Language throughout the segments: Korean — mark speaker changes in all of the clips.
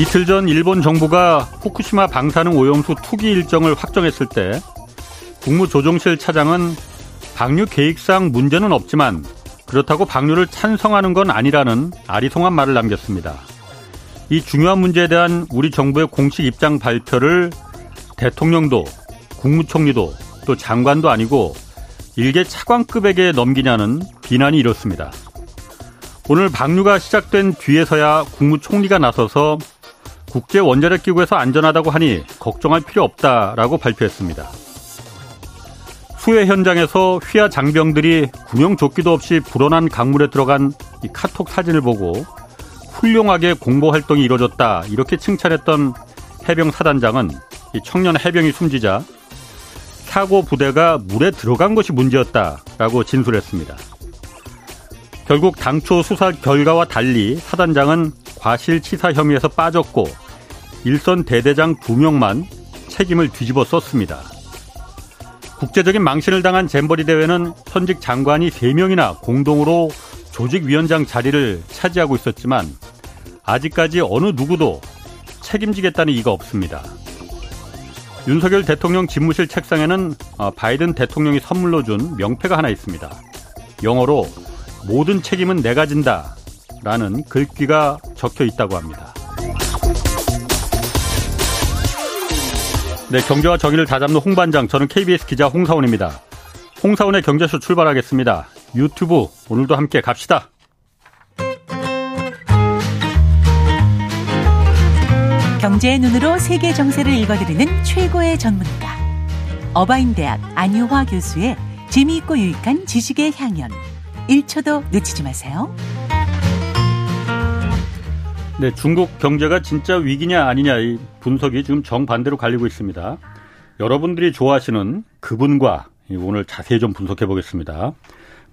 Speaker 1: 이틀 전 일본 정부가 후쿠시마 방사능 오염수 투기 일정을 확정했을 때 국무조정실 차장은 방류 계획상 문제는 없지만 그렇다고 방류를 찬성하는 건 아니라는 아리송한 말을 남겼습니다. 이 중요한 문제에 대한 우리 정부의 공식 입장 발표를 대통령도 국무총리도 또 장관도 아니고 일개 차관급에게 넘기냐는 비난이 이렇습니다. 오늘 방류가 시작된 뒤에서야 국무총리가 나서서 국제 원자력 기구에서 안전하다고 하니 걱정할 필요 없다라고 발표했습니다. 수해 현장에서 휘하 장병들이 구명 조끼도 없이 불어난 강물에 들어간 이 카톡 사진을 보고 훌륭하게 공보 활동이 이루어졌다 이렇게 칭찬했던 해병 사단장은 이 청년 해병이 숨지자 사고 부대가 물에 들어간 것이 문제였다라고 진술했습니다. 결국 당초 수사 결과와 달리 사단장은 과실치사 혐의에서 빠졌고 일선 대대장 두 명만 책임을 뒤집어 썼습니다. 국제적인 망신을 당한 잼버리 대회는 현직 장관이 3명이나 공동으로 조직위원장 자리를 차지하고 있었지만 아직까지 어느 누구도 책임지겠다는 이가 없습니다. 윤석열 대통령 집무실 책상에는 어, 바이든 대통령이 선물로 준 명패가 하나 있습니다. 영어로 모든 책임은 내가 진다 라는 글귀가 적혀 있다고 합니다. 네, 경제와 정의를 다잡는 홍반장, 저는 KBS 기자 홍사원입니다. 홍사원의 경제쇼 출발하겠습니다. 유튜브 오늘도 함께 갑시다.
Speaker 2: 경제의 눈으로 세계 정세를 읽어드리는 최고의 전문가. 어바인 대학 안유화 교수의 재미있고 유익한 지식의 향연. 1초도 놓치지 마세요.
Speaker 1: 네, 중국 경제가 진짜 위기냐 아니냐 이 분석이 지금 정반대로 갈리고 있습니다. 여러분들이 좋아하시는 그분과 오늘 자세히 좀 분석해 보겠습니다.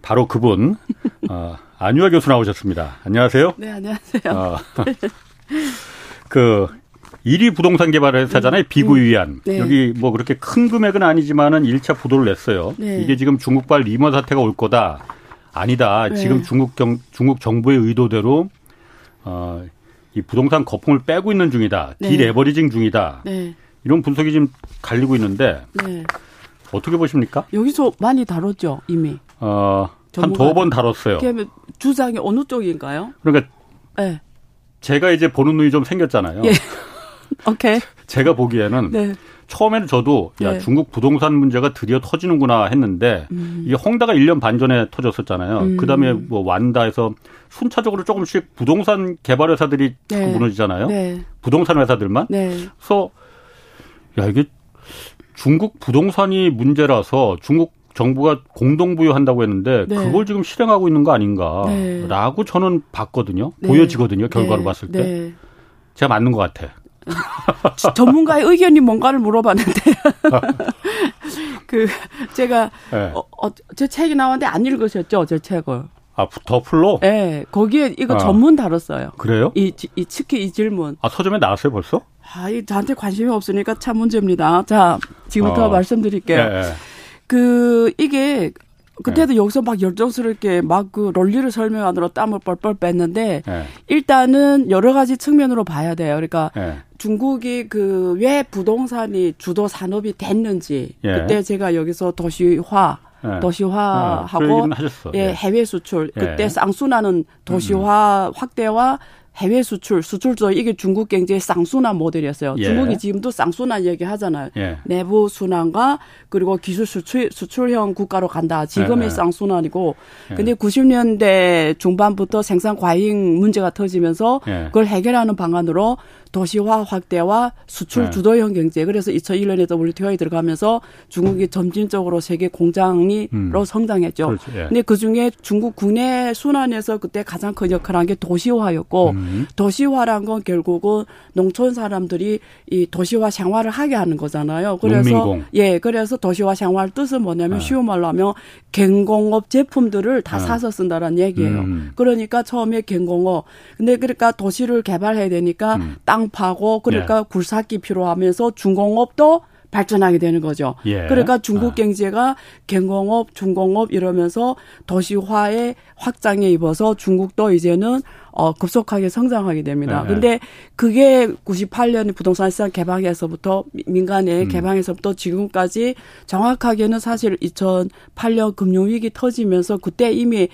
Speaker 1: 바로 그분 어, 안유아 교수 나오셨습니다. 안녕하세요.
Speaker 3: 네, 안녕하세요. 어,
Speaker 1: 그 1위 부동산 개발 회사잖아요. 음, 비구위안. 음, 네. 여기 뭐 그렇게 큰 금액은 아니지만은 1차 부도를 냈어요. 네. 이게 지금 중국발 리먼 사태가 올 거다. 아니다. 네. 지금 중국 경, 중국 정부의 의도대로 어, 이 부동산 거품을 빼고 있는 중이다. 네. 디레버리징 중이다. 네. 이런 분석이 지금 갈리고 있는데 네. 어떻게 보십니까?
Speaker 3: 여기서 많이 다뤘죠 이미.
Speaker 1: 어, 한 두 번 다뤘어요.
Speaker 3: 그러면 주장이 어느 쪽인가요?
Speaker 1: 그러니까 네. 제가 이제 보는 눈이 좀 생겼잖아요. 예.
Speaker 3: 오케이.
Speaker 1: 제가 보기에는 네. 처음에는 저도 야 네. 중국 부동산 문제가 드디어 터지는구나 했는데 음. 이게 헝다가 1년 반 전에 터졌었잖아요. 음. 그다음에 뭐 완다에서 순차적으로 조금씩 부동산 개발 회사들이 자꾸 네. 무너지잖아요. 네. 부동산 회사들만. 네. 그래서 야 이게 중국 부동산이 문제라서 중국 정부가 공동 부여한다고 했는데 네. 그걸 지금 실행하고 있는 거 아닌가라고 네. 저는 봤거든요. 보여지거든요. 결과로 봤을 때. 제가 맞는 것 같아.
Speaker 3: 전문가의 의견이 뭔가를 물어봤는데 그 제가 네. 어, 어, 제 책이 나왔는데 안 읽으셨죠 제 책을
Speaker 1: 아, 더 풀로?
Speaker 3: 네, 거기에 이거 아. 전문 다뤘어요.
Speaker 1: 그래요?
Speaker 3: 이, 이, 특히 이 질문.
Speaker 1: 아, 서점에 나왔어요, 벌써?
Speaker 3: 아, 이, 저한테 관심이 없으니까 참 문제입니다. 자, 지금부터 어. 말씀드릴게요. 네, 네. 그, 이게 그때도 네. 여기서 막 열정스럽게 막그 논리를 설명하느라 땀을 뻘뻘 뺐는데 네. 일단은 여러 가지 측면으로 봐야 돼요. 그러니까 네. 중국이 그 왜 부동산이 주도 산업이 됐는지 예. 그때 제가 여기서 도시화 네. 도시화하고 아, 예, 예, 해외 수출 예. 그때 쌍순환은 도시화 음. 확대와 해외 수출, 수출도 이게 중국 경제의 쌍순환 모델이었어요. 예. 중국이 지금도 쌍순환 얘기 하잖아요. 예. 내부 순환과 그리고 기술 수출, 수출형 국가로 간다. 지금의 예. 쌍순환이고. 예. 근데 90년대 중반부터 생산 과잉 문제가 터지면서 예. 그걸 해결하는 방안으로 도시화 확대와 수출 네. 주도형 경제. 그래서 2001년에 WTO에 들어가면서 중국이 점진적으로 세계 공장이로 음. 성장했죠. 그렇죠. 예. 근데 그 중에 중국 국내 순환에서 그때 가장 큰 역할을 한 게 도시화였고 음. 도시화란 건 결국은 농촌 사람들이 이 도시화 생활을 하게 하는 거잖아요. 그래서 농민공. 예, 그래서 도시화 생활 뜻은 뭐냐면 네. 쉬운 말로 하면 갱공업 제품들을 다 네. 사서 쓴다라는 얘기예요. 음. 그러니까 처음에 갱공업. 근데 그러니까 도시를 개발해야 되니까 음. 땅 파고 그러니까 예. 굴삭기 필요하면서 중공업도 발전하게 되는 거죠. 예. 그러니까 중국 아. 경제가 경공업, 중공업 이러면서 도시화의 확장에 입어서 중국도 이제는 어 급속하게 성장하게 됩니다. 네. 근데 그게 98년 부동산 시장 개방에서부터 민간의 음. 개방에서부터 지금까지 정확하게는 사실 2008년 금융 위기 터지면서 그때 이미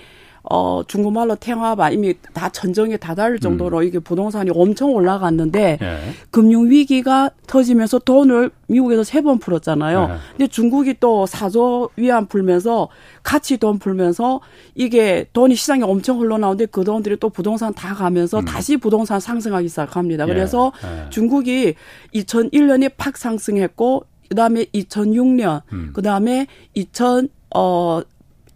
Speaker 3: 어, 중국말로 탱화바 이미 다 전정에 다다를 정도로 음. 이게 부동산이 엄청 올라갔는데 예. 금융 위기가 터지면서 돈을 미국에서 세 번 풀었잖아요. 예. 근데 중국이 또 사조 위안 풀면서 같이 돈 풀면서 이게 돈이 시장에 엄청 흘러나오는데 그 돈들이 또 부동산 다 가면서 음. 다시 부동산 상승하기 시작합니다. 예. 그래서 예. 중국이 2001년에 팍 상승했고 그다음에 2006년 음. 그다음에 2000 어,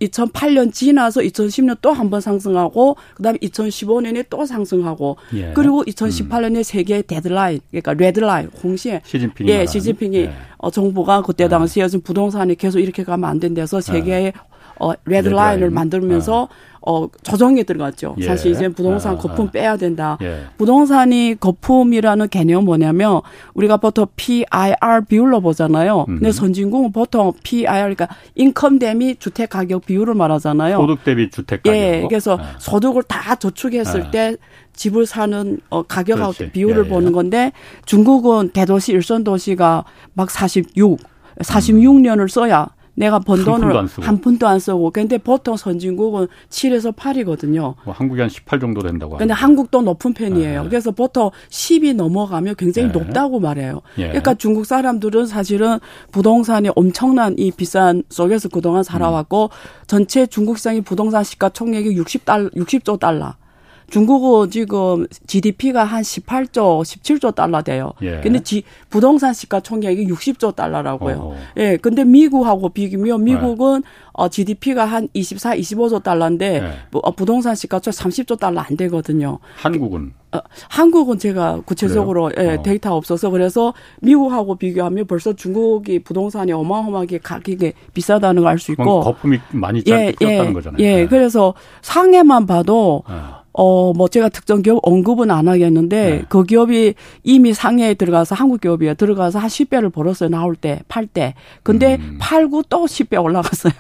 Speaker 3: 2008년 지나서 2010년 또 한 번 상승하고 그다음에 2015년에 또 상승하고 예. 그리고 2018년에 음. 세 개 데드라인 그러니까 red line 红线
Speaker 1: 시진핑이
Speaker 3: 예, 시진핑이 예. 어, 정부가 그때 예. 당시에 지금 부동산이 계속 이렇게 가면 안 된대서 세계의 예. 어, 레드라인을 만들면서 예. 어, 조정에 들어갔죠. 예. 사실 이제 부동산 아, 거품 아. 빼야 된다. 예. 부동산이 거품이라는 개념 뭐냐면 우리가 보통 PIR 비율로 보잖아요. 음. 근데 선진국은 보통 PIR 그러니까 인컴 대비 주택 가격 비율을 말하잖아요.
Speaker 1: 소득 대비 주택 가격.
Speaker 3: 예. 그래서 아. 소득을 다 저축했을 아. 때 집을 사는 어 가격하고 그렇지. 비율을 예, 예. 보는 건데 중국은 대도시 일선 도시가 막 46, 46년을 써야 내가 번 돈을 한 푼도 안 쓰고. 근데 보통 선진국은 7에서 8이거든요.
Speaker 1: 뭐 한국이 한 18 정도 된다고.
Speaker 3: 근데 한국도 높은 편이에요. 네. 그래서 보통 10이 넘어가면 굉장히 네. 높다고 말해요. 네. 그러니까 중국 사람들은 사실은 부동산이 엄청난 이 비싼 속에서 그동안 살아왔고 음. 전체 중국 시장의 부동산 시가총액이 60달 60조 달러. 중국은 지금 GDP가 한 18조, 17조 달러 돼요. 예. 근데 지, 부동산 시가 총액이 60조 달러라고요. 어허. 예. 근데 미국하고 비교면 미국은 네. 어, GDP가 한 24, 25조 달러인데 네. 어, 부동산 시가 총 30조 달러 안 되거든요.
Speaker 1: 한국은
Speaker 3: 어, 한국은 제가 구체적으로 예, 어. 데이터 없어서 그래서 미국하고 비교하면 벌써 중국이 부동산이 어마어마하게 가격이 비싸다는 걸 알 수 있고
Speaker 1: 거품이 많이 예,
Speaker 3: 예,
Speaker 1: 거잖아요.
Speaker 3: 예, 네. 그래서 상해만 봐도 네. 어, 뭐 제가 특정 기업 언급은 안 하겠는데 네. 그 기업이 이미 상해에 들어가서 한국 기업이에 들어가서 한 10배를 벌었어요. 나올 때, 팔 때. 근데 음. 팔고 또 10배 올라갔어요.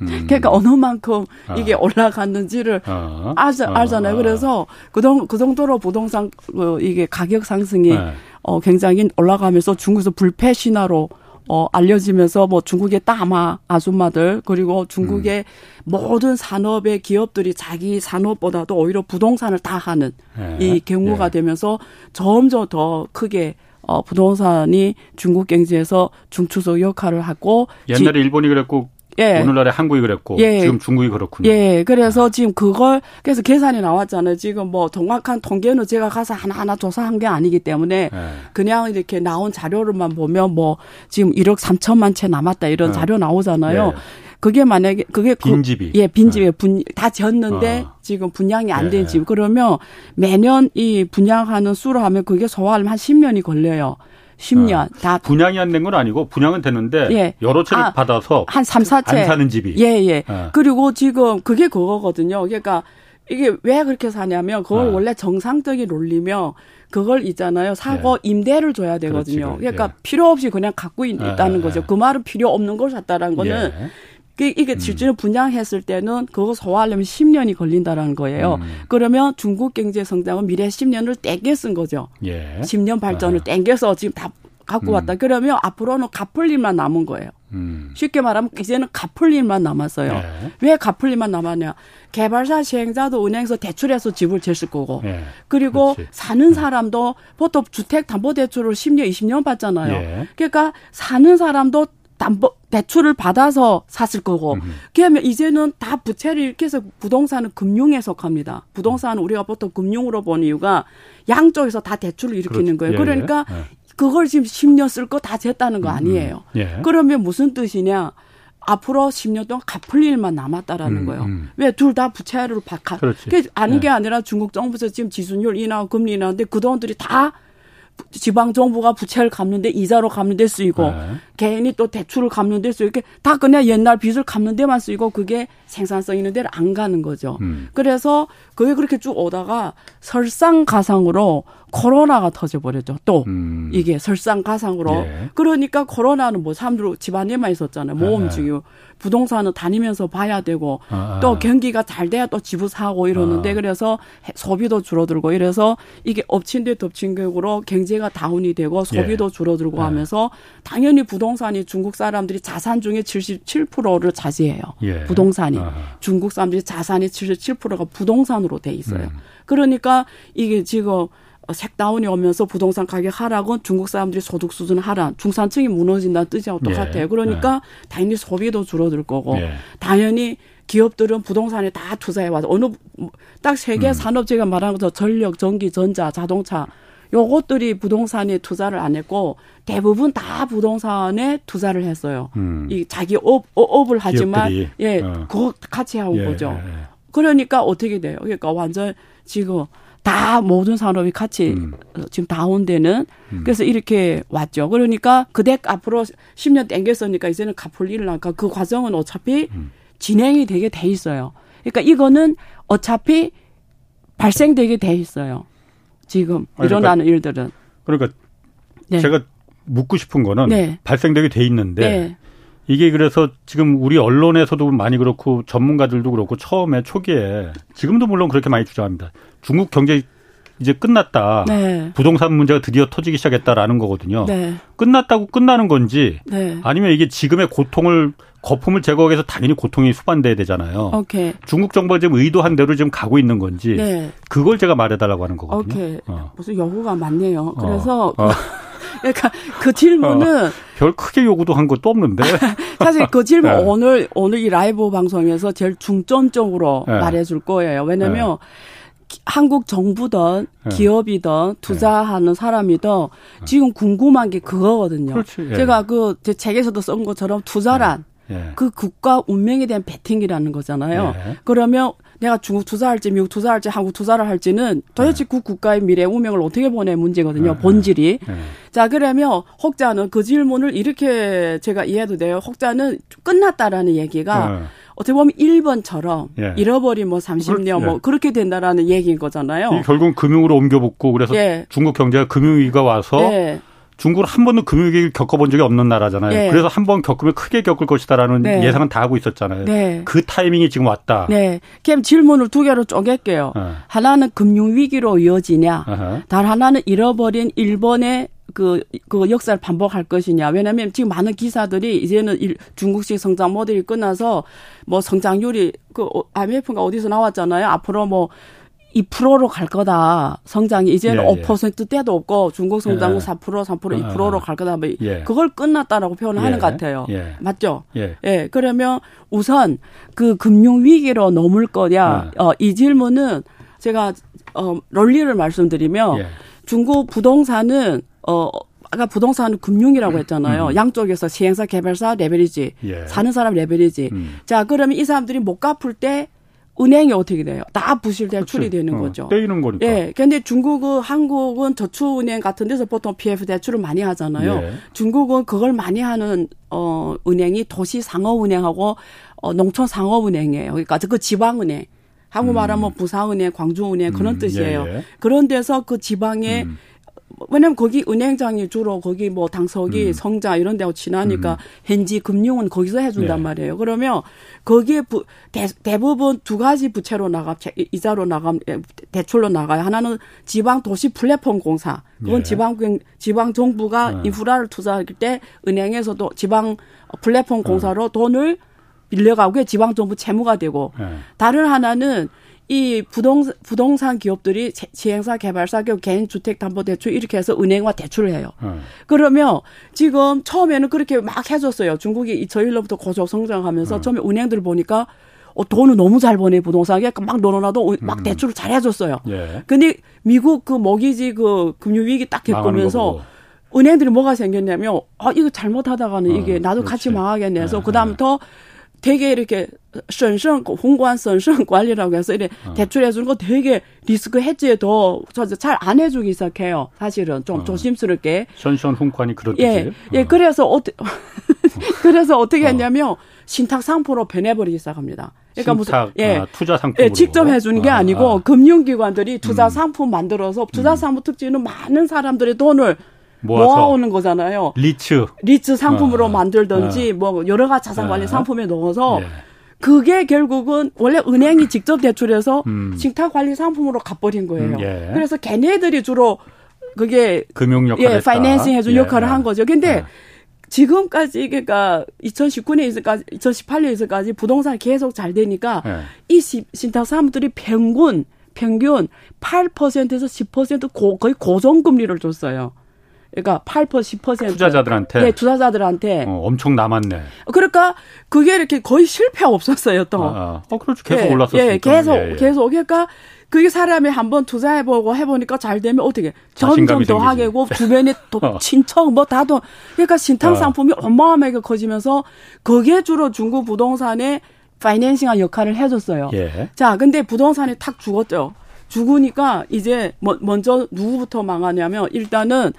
Speaker 3: 음. 그러니까 어느 만큼 아. 이게 올라갔는지를 아. 알자, 아. 알잖아요. 그래서 그, 정, 그 정도로 부동산 그 이게 가격 상승이 네. 어, 굉장히 올라가면서 중국에서 불패 신화로 어, 알려지면서 뭐 중국의 따마 아줌마들 그리고 중국의 음. 모든 산업의 기업들이 자기 산업보다도 오히려 부동산을 다 하는 네. 이 경우가 네. 되면서 점점 더 크게 어, 부동산이 중국 경제에서 중추적 역할을 하고
Speaker 1: 옛날에 지, 일본이 그랬고 예. 오늘날에 한국이 그랬고 예. 지금 중국이 그렇군요.
Speaker 3: 예. 그래서 아. 지금 그걸 그래서 계산이 나왔잖아요. 지금 뭐 정확한 통계는 제가 가서 하나하나 조사한 게 아니기 때문에 예. 그냥 이렇게 나온 자료를만 보면 뭐 지금 1억 3천만 채 남았다 이런 예. 자료 나오잖아요. 예. 그게 만약에 그게
Speaker 1: 그 빈집이
Speaker 3: 그, 예 빈집에 네. 분다 지었는데 어. 지금 분양이 안된 예. 집 그러면 매년 이 분양하는 수로 하면 그게 소화하면 한 10년이 걸려요. 10년 어. 다
Speaker 1: 분양이 안 된 건 아니고 분양은 됐는데 예. 여러 채를 아, 받아서
Speaker 3: 한 3, 4채
Speaker 1: 안 사는 집이
Speaker 3: 예, 예. 어. 그리고 지금 그게 그거거든요. 그러니까 이게 왜 그렇게 사냐면 그걸 어. 원래 정상적인 논리면 그걸 있잖아요. 사고 예. 임대를 줘야 되거든요. 그렇지, 그러니까 예. 필요 없이 그냥 갖고 있, 다는 예. 거죠. 그 말은 필요 없는 걸 샀다라는 거는 예. 그 이게 음. 실제로 분양했을 때는 그거 소화하려면 10년이 걸린다라는 거예요. 음. 그러면 중국 경제 성장은 미래 10년을 땡겨 쓴 거죠. 예. 10년 발전을 아. 땡겨서 지금 다 갖고 음. 왔다. 그러면 앞으로는 갚을 일만 남은 거예요. 음. 쉽게 말하면 이제는 갚을 일만 남았어요. 네. 왜 갚을 일만 남았냐? 개발사 시행자도 은행에서 대출해서 집을 졌을 거고, 네. 그리고 그렇지. 사는 사람도 보통 주택 담보 대출을 10년, 20년 받잖아요. 네. 그러니까 사는 사람도 담보 대출을 받아서 샀을 거고 그러면 이제는 다 부채를 이렇게 해서 부동산은 금융에 속합니다. 부동산은 우리가 보통 금융으로 보는 이유가 양쪽에서 다 대출을 일으키는 그렇죠. 거예요. 예, 그러니까 예. 그걸 지금 10년 쓸 거 다 됐다는 거 음, 음. 아니에요. 예. 그러면 무슨 뜻이냐? 앞으로 10년 동안 갚을 일만 남았다라는 음, 거예요. 음. 왜둘 다 부채를 받아? 그게 아닌 게 아니라 중국 정부에서 지금 지수율 인하고 금리 인하인데 그 돈들이 다 지방 정부가 부채를 갚는데 이자로 갚는 데 쓰이고 네. 개인이 또 대출을 갚는 데 쓰이고 다 그냥 옛날 빚을 갚는 데만 쓰이고 그게 생산성 있는 데를 안 가는 거죠. 음. 그래서 그게 그렇게 쭉 오다가 설상가상으로 코로나가 터져버렸죠. 또 음. 이게 설상가상으로. 예. 그러니까 코로나는 뭐 사람들 집안에만 있었잖아요. 모험증이 예. 부동산은 다니면서 봐야 되고 아, 아. 또 경기가 잘 돼야 또 집을 사고 이러는데 아. 그래서 소비도 줄어들고 이래서 이게 엎친 데 덮친 격으로 경제가 다운이 되고 소비도 예. 줄어들고 예. 하면서 당연히 부동산이 중국 사람들이 자산 중에 77%를 차지해요. 예. 부동산이 중국 사람들이 자산의 77%가 부동산으로 돼 있어요. 음. 그러니까 이게 지금 색다운이 오면서 부동산 가격 하락은 중국 사람들이 소득 수준 하락, 중산층이 무너진다는 뜻이하고 똑같아요. 예. 그러니까 예. 당연히 소비도 줄어들 거고 예. 당연히 기업들은 부동산에 다 투자해 와서 어느 딱 세 개 음. 산업체가 말하는 것처럼 전력, 전기, 전자, 자동차 요것들이 부동산에 투자를 안 했고 대부분 다 부동산에 투자를 했어요. 음. 이 자기 업, 업을 하지만 기업들이. 예, 어. 그거 같이 하고 예. 거죠. 그러니까 어떻게 돼요? 그러니까 완전 지금 다 모든 산업이 같이 음. 지금 다운되는 음. 그래서 이렇게 왔죠. 그러니까 그댁 앞으로 10년 땡겼으니까 이제는 갚을 일을 하니까 그 과정은 어차피 음. 진행이 되게 돼 있어요. 그러니까 이거는 어차피 발생되게 돼 있어요. 지금 아니, 그러니까 일어나는 그러니까, 일들은.
Speaker 1: 그러니까 네. 제가 묻고 싶은 거는 네. 발생되게 돼 있는데 네. 이게 그래서 지금 우리 언론에서도 많이 그렇고 전문가들도 그렇고 처음에 초기에 지금도 물론 그렇게 많이 주장합니다. 중국 경제 이제 끝났다. 네. 부동산 문제가 드디어 터지기 시작했다라는 거거든요. 네. 끝났다고 끝나는 건지 네. 아니면 이게 지금의 고통을 거품을 제거하기 위해서 당연히 고통이 수반돼야 되잖아요. 오케이. 중국 정부가 지금 의도한 대로 지금 가고 있는 건지 네. 그걸 제가 말해달라고 하는 거거든요. 오케이.
Speaker 3: 어. 무슨 요구가 많네요. 그래서 어. 어. 그러니까 그 질문은 어,
Speaker 1: 별 크게 요구도 한 것도 없는데
Speaker 3: 사실 그 질문 네. 오늘 오늘 이 라이브 방송에서 제일 중점적으로 네. 말해줄 거예요. 왜냐하면 네. 한국 정부든 네. 기업이든 투자하는 네. 사람이든 지금 궁금한 게 그거거든요. 그렇지, 예. 제가 그 제 책에서도 쓴 것처럼 투자란 예. 그 국가 운명에 대한 베팅이라는 거잖아요. 예. 그러면 내가 중국 투자할지 미국 투자할지 한국 투자를 할지는 도대체 네. 그 국가의 미래 운명을 어떻게 보내 문제거든요. 네. 본질이. 네. 자 그러면 혹자는 그 질문을 이렇게 제가 이해해도 돼요. 혹자는 끝났다라는 얘기가 어떻게 보면 1번처럼 예. 잃어버린 뭐 30년 뭐 예. 뭐 그렇게 된다라는 얘기인 거잖아요.
Speaker 1: 결국 금융으로 옮겨붙고 그래서 예. 중국 경제가 금융위기가 와서 예. 중국은 한 번도 금융위기를 겪어본 적이 없는 나라잖아요. 네. 그래서 한 번 겪으면 크게 겪을 것이다라는 네. 예상은 다 하고 있었잖아요. 네. 그 타이밍이 지금 왔다.
Speaker 3: 네. 그럼 질문을 두 개로 쪼갤게요. 어. 하나는 금융위기로 이어지냐. 어허. 단 하나는 잃어버린 일본의 그, 그 역사를 반복할 것이냐. 왜냐하면 지금 많은 기사들이 이제는 일, 중국식 성장 모델이 끝나서 뭐 성장률이 그 IMF가 어디서 나왔잖아요. 앞으로 뭐 2%로 갈 거다. 성장이 이제는 예, 예. 5% 때도 없고 중국 성장은 예. 4% 3% 2%로 갈 거다. 뭐 예. 그걸 끝났다라고 표현을 하는 것 예. 같아요. 예. 맞죠? 예. 예. 그러면 우선 그 금융 위기로 넘을 거냐? 어, 이 질문은 제가 어 논리를 말씀드리면 중국 부동산은 어 아까 부동산은 금융이라고 했잖아요. 음. 양쪽에서 시행사, 개발사 레벨이지. 사는 사람 레벨이지. 음. 자, 그러면 이 사람들이 못 갚을 때 은행이 어떻게 돼요? 다 부실 대출이. 되는 어, 거죠.
Speaker 1: 떼이는 거니까.
Speaker 3: 예. 근데 중국은 한국은 저축은행 같은 데서 보통 PF 대출을 많이 하잖아요. 예. 중국은 그걸 많이 하는 어 은행이 도시 상업은행하고 어 농촌 상업은행이에요. 그러니까 그 지방은행. 한국말 하면 음. 부산은행, 광주은행 그런 음, 뜻이에요. 예, 예. 그런 데서 그 지방에 음. 왜냐면 거기 은행장이 주로 거기 뭐 당석이 음. 성자 이런 데하고 친하니까 음. 현지 금융은 거기서 해준단 네. 말이에요. 그러면 거기에 부, 대, 대부분 두 가지 부채로 나가 이자로 나가 대출로 나가요. 하나는 지방 도시 플랫폼 공사. 그건 네. 지방 지방 정부가 네. 인프라를 투자할 때 은행에서도 지방 플랫폼 공사로 어. 돈을 빌려가고 지방 정부 채무가 되고 네. 다른 하나는 이 부동, 부동산 기업들이 지행사, 개발사 기업, 개인 주택 담보 대출 이렇게 해서 은행과 대출을 해요. 음. 그러면 지금 처음에는 그렇게 막 해줬어요. 중국이 저일로부터 고속 성장하면서 음. 처음에 은행들 보니까 어, 돈을 너무 잘 버네 부동산에 막 넣어놔도 막 음. 대출을 잘 해줬어요. 예. 근데 미국 그 먹이지 그 금융위기 딱 겪으면서 은행들이 뭐가 생겼냐면 아 이거 잘못하다가는 어, 이게 나도 그렇지. 같이 망하겠네 해서 예, 그다음부터 예. 되게 이렇게 선성 홍관 선성 관리라고 해서 이래 어. 대출해 주는 거 되게 리스크 해지에 더잘안 해주기 시작해요. 사실은 좀 어. 조심스럽게.
Speaker 1: 선성 홍관이 그렇듯이.
Speaker 3: 예, 예, 그래서 어떻게 그래서 어떻게 어. 했냐면 신탁 상포로 변해버리기 시작합니다.
Speaker 1: 그러니까 무슨 예 아, 투자 상품 예,
Speaker 3: 직접 해주는 게 아, 아니고 아. 금융기관들이 투자 음. 상품 만들어서 투자 음. 상품 특징은 많은 사람들의 돈을 모아오는 거잖아요.
Speaker 1: 리츠
Speaker 3: 리츠 상품으로 아, 만들든지 아. 뭐 여러 가지 자산 관리 아. 상품에 넣어서 예. 그게 결국은 원래 은행이 직접 대출해서 음. 싱탁 관리 상품으로 갚버린 거예요. 음, 예. 그래서 걔네들이 주로 그게
Speaker 1: 금융 역할을
Speaker 3: 예, 파이낸싱 해준 예. 역할을 한 거죠. 근데 예. 지금까지 그러니까 2019년에 있을까지 2018년에 있을까지 부동산이 계속 잘 되니까 예. 이 신탁 사람들이 평균 평균 8%에서 10% 고, 거의 고정 금리를 줬어요. 그러니까 8% 10%
Speaker 1: 투자자들한테
Speaker 3: 네, 투자자들한테
Speaker 1: 어, 엄청 남았네.
Speaker 3: 그러니까 그게 이렇게 거의 실패 없었어요, 또. 아,
Speaker 1: 아. 어, 그렇죠. 계속 예, 올랐었어요.
Speaker 3: 예, 계속 예, 예. 계속 그러니까 그게 사람이 한번 투자해보고 해보니까 잘 되면 어떻게 점점 더 하게고 주변에 또 어. 친척 뭐 다도 그러니까 신탁 어. 상품이 어. 어마어마하게 커지면서 그게 주로 중국 부동산의 파이낸싱한 역할을 해줬어요. 예. 자, 근데 부동산이 탁 죽었죠. 죽으니까 이제 뭐, 먼저 누구부터 망하냐면 일단은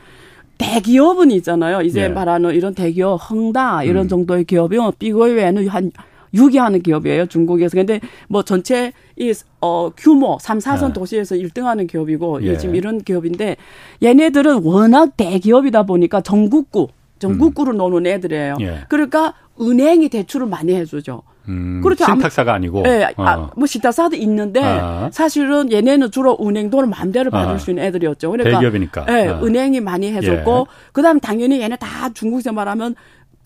Speaker 3: 대기업은 있잖아요. 이제 예. 말하는 이런 대기업, 헝다 이런 음. 정도의 기업이요. 삐거이 외에는 한 6위 하는 기업이에요, 중국에서. 근데 뭐 전체 이, 어, 규모, 3, 4선 네. 도시에서 1등 하는 기업이고, 예. 지금 이런 기업인데, 얘네들은 워낙 대기업이다 보니까 전국구, 전국구를 음. 노는 애들이에요. 예. 그러니까 은행이 대출을 많이 해주죠.
Speaker 1: 음, 그렇게 신탁사가 아니고.
Speaker 3: 예, 어. 아, 뭐 신탁사도 있는데 아. 사실은 얘네는 주로 은행 돈을 마음대로 받을 아. 수 있는 애들이었죠.
Speaker 1: 그러니까 대기업이니까.
Speaker 3: 예, 아. 은행이 많이 해줬고 예. 그다음 당연히 얘네 다 중국에서 말하면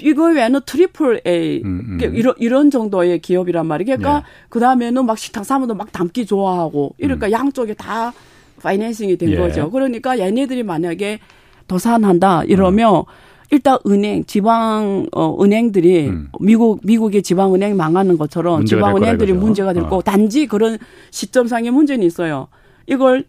Speaker 3: 이거 외에는 triple A 음, 음. 이런 이런 정도의 기업이란 말이에요. 그러니까 예. 그 다음에는 막 식당 사람도 막 담기 좋아하고 이러니까 음. 양쪽에 다 financing이 된 예. 거죠. 그러니까 얘네들이 만약에 도산한다 이러면 음. 일단 은행 지방 어 은행들이 음. 미국 미국의 지방 은행 망하는 것처럼 지방 은행들이 문제가 되고 어. 단지 그런 시점상의 문제는 있어요. 이걸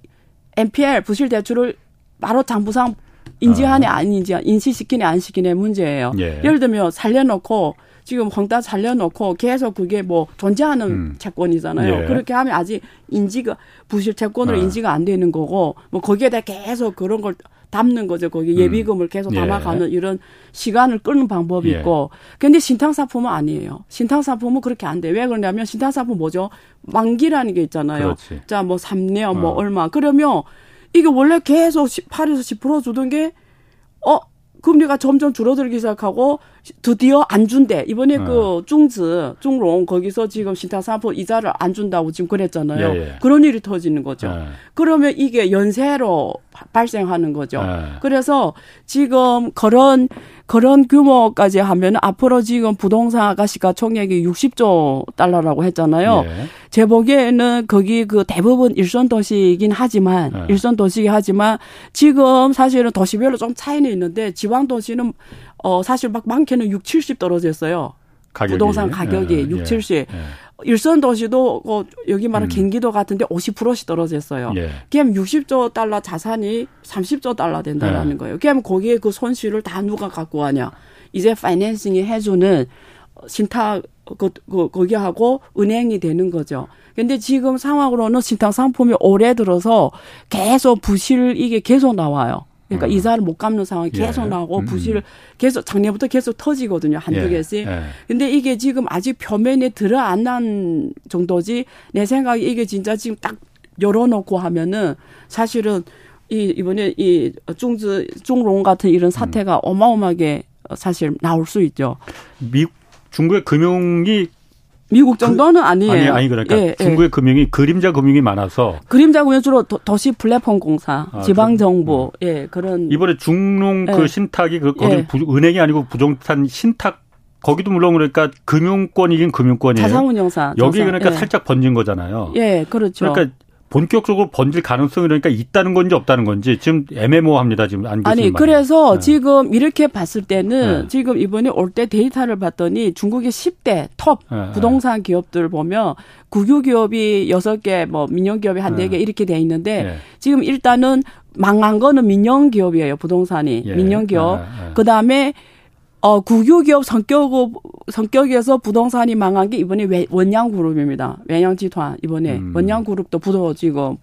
Speaker 3: NPL 부실 대출을 바로 장부상 인지하네 아. 아닌지 인지시키네 안 시키네 문제예요. 예. 예를 들면 살려놓고 지금 헝다 살려놓고 계속 그게 뭐 존재하는 음. 채권이잖아요. 예. 그렇게 하면 아직 인지가 부실 채권으로 아. 인지가 안 되는 거고 뭐 거기에 대해 계속 그런 걸 담는 거죠. 거기 음. 예비금을 계속 예. 담아가는 예. 이런 시간을 끄는 방법이 예. 있고. 근데 신탁사품은 아니에요. 신탁사품은 그렇게 안 돼. 왜 그러냐면 신탁사품 뭐죠? 만기라는 게 있잖아요. 그렇지. 자, 뭐 3년 뭐 어. 얼마. 그러면 이게 원래 계속 8에서 10% 주던 게, 어, 금리가 점점 줄어들기 시작하고 드디어 안 준대. 이번에 네. 그 중즈, 중롱 거기서 지금 신탁사포 이자를 안 준다고 지금 그랬잖아요. 예, 예. 그런 일이 터지는 거죠. 예. 그러면 이게 연쇄로 발생하는 거죠. 예. 그래서 지금 그런 그런 규모까지 하면 앞으로 지금 부동산 아가씨가 총액이 60조 달러라고 했잖아요. 예. 제 보기에는 거기 그 대부분 일선 도시이긴 하지만 예. 일선 도시이긴 하지만 지금 사실은 도시별로 좀 차이는 있는데 지방 도시는 어 사실 막 많게는 6, 70 떨어졌어요. 가격이. 부동산 가격이 예, 6, 70. 예. 일선 도시도 어, 여기 말하는 음. 경기도 같은데 50%씩 떨어졌어요. 예. 그럼 60조 달러 자산이 30조 달러 된다라는 예. 거예요. 그럼 거기에 그 손실을 다 누가 갖고 가냐? 이제 파이낸싱이 해주는 신탁 그, 그, 거기하고 은행이 되는 거죠. 근데 지금 상황으로는 신탁 상품이 올해 들어서 계속 부실 이게 계속 나와요. 그러니까 음. 이사를 못 갚는 상황이 예. 계속 예. 나오고 부실 음. 계속 작년부터 계속 터지거든요. 한두 예. 개씩. 예. 근데 이게 지금 아직 표면에 들어 안 난 정도지 내 생각에 이게 진짜 지금 딱 열어놓고 하면은 사실은 이 이번에 이 중즈 중롱 같은 이런 사태가 음. 어마어마하게 사실 나올 수 있죠.
Speaker 1: 미 중국의 금융이
Speaker 3: 미국 정도는 그, 아니에요.
Speaker 1: 아니, 아니 그러니까 예, 예. 중국의 예. 금융이 그림자 금융이 많아서
Speaker 3: 그림자 금융 주로 도, 시 플랫폼 공사, 아, 지방 정부, 음. 예 그런
Speaker 1: 이번에 중농 그 예. 신탁이 그 거기 예. 은행이 아니고 부동산 신탁 거기도 물론 그러니까 금융권이긴 금융권이에요.
Speaker 3: 자산운용사.
Speaker 1: 여기 그러니까 살짝 번진 거잖아요.
Speaker 3: 예, 그렇죠.
Speaker 1: 그러니까 본격적으로 번질 가능성이 그러니까 있다는 건지 없다는 건지 지금 애매모호합니다 지금 안
Speaker 3: 아니 그래서 네. 지금 이렇게 봤을 때는 네. 지금 이번에 올 때 데이터를 봤더니 중국의 10대 톱 네. 부동산 기업들 보면 국유 기업이 6개 뭐 민영 기업이 한 4개 이렇게 돼 있는데 네. 지금 일단은 망한 거는 민영 기업이에요 부동산이 예. 민영 기업 네. 그다음에 어, 국유기업 성격, 성격에서 부동산이 망한 게 이번에 원양그룹입니다. 원양集团 이번에 음. 원양그룹도 부도 지금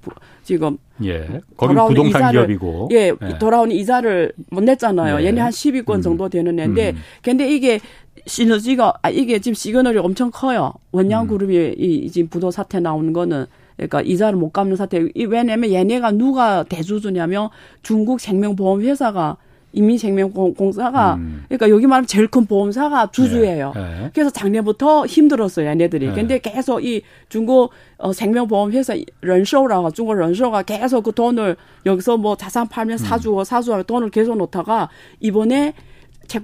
Speaker 3: 지금
Speaker 1: 예. 거기 부동산 이자를, 기업이고
Speaker 3: 예, 예, 돌아오는 이자를 못 냈잖아요. 예. 얘네 한 10위권 음. 정도 되는 애인데 음. 근데 이게 시너지가 아 이게 지금 시그널이 엄청 커요. 원양 음. 그룹이 음. 이 지금 부도 사태 나오는 거는 그러니까 이자를 못 갚는 사태. 이 왜냐면 얘네가 누가 대주주냐면 중국 생명보험 회사가 인민생명공사가 음. 그러니까 여기 말하면 제일 큰 보험사가 주주예요. 네. 네. 그래서 작년부터 힘들었어요, 얘네들이. 네. 근데 계속 이 중국 어, 생명보험 회사 런쇼라고 중국 런쇼가 계속 그 돈을 여기서 뭐 자산 팔면 음. 사주고 사주고 돈을 계속 놓다가 이번에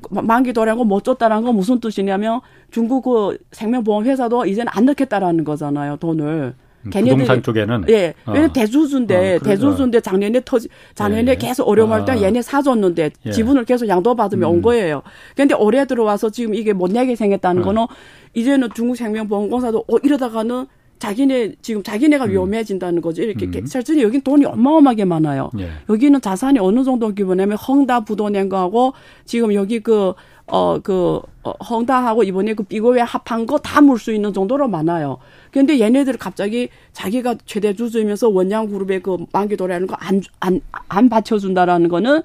Speaker 3: 만기 도래한 거못 줬다라는 건 무슨 뜻이냐면 중국 그 생명보험 회사도 이제는 안 넣겠다라는 거잖아요, 돈을.
Speaker 1: 음, 걔네들이 부동산 쪽에는
Speaker 3: 예 어. 왜냐 대주주인데 어, 대주주인데 작년에 터지 작년에 예. 계속 어려움할 때 아. 얘네 사줬는데 예. 지분을 계속 양도받으면 음. 온 거예요. 그런데 올해 들어와서 지금 이게 못 내게 생겼다는 어. 거는 이제는 중국 생명보험공사도 어 이러다가는 자기네 지금 자기네가 음. 위험해진다는 거죠. 이렇게 음. 실제 여긴 돈이 어마어마하게 많아요. 예. 여기는 자산이 어느 정도 규모냐면 헝다 부도낸 거하고 지금 여기 그 어, 그, 어, 헝다하고 이번에 그 비고에 합한 거 다 물 수 있는 정도로 많아요. 근데 얘네들 갑자기 자기가 최대 주주이면서 원양 그룹의 그 만기 도래하는 거 안, 안, 안 받쳐준다라는 거는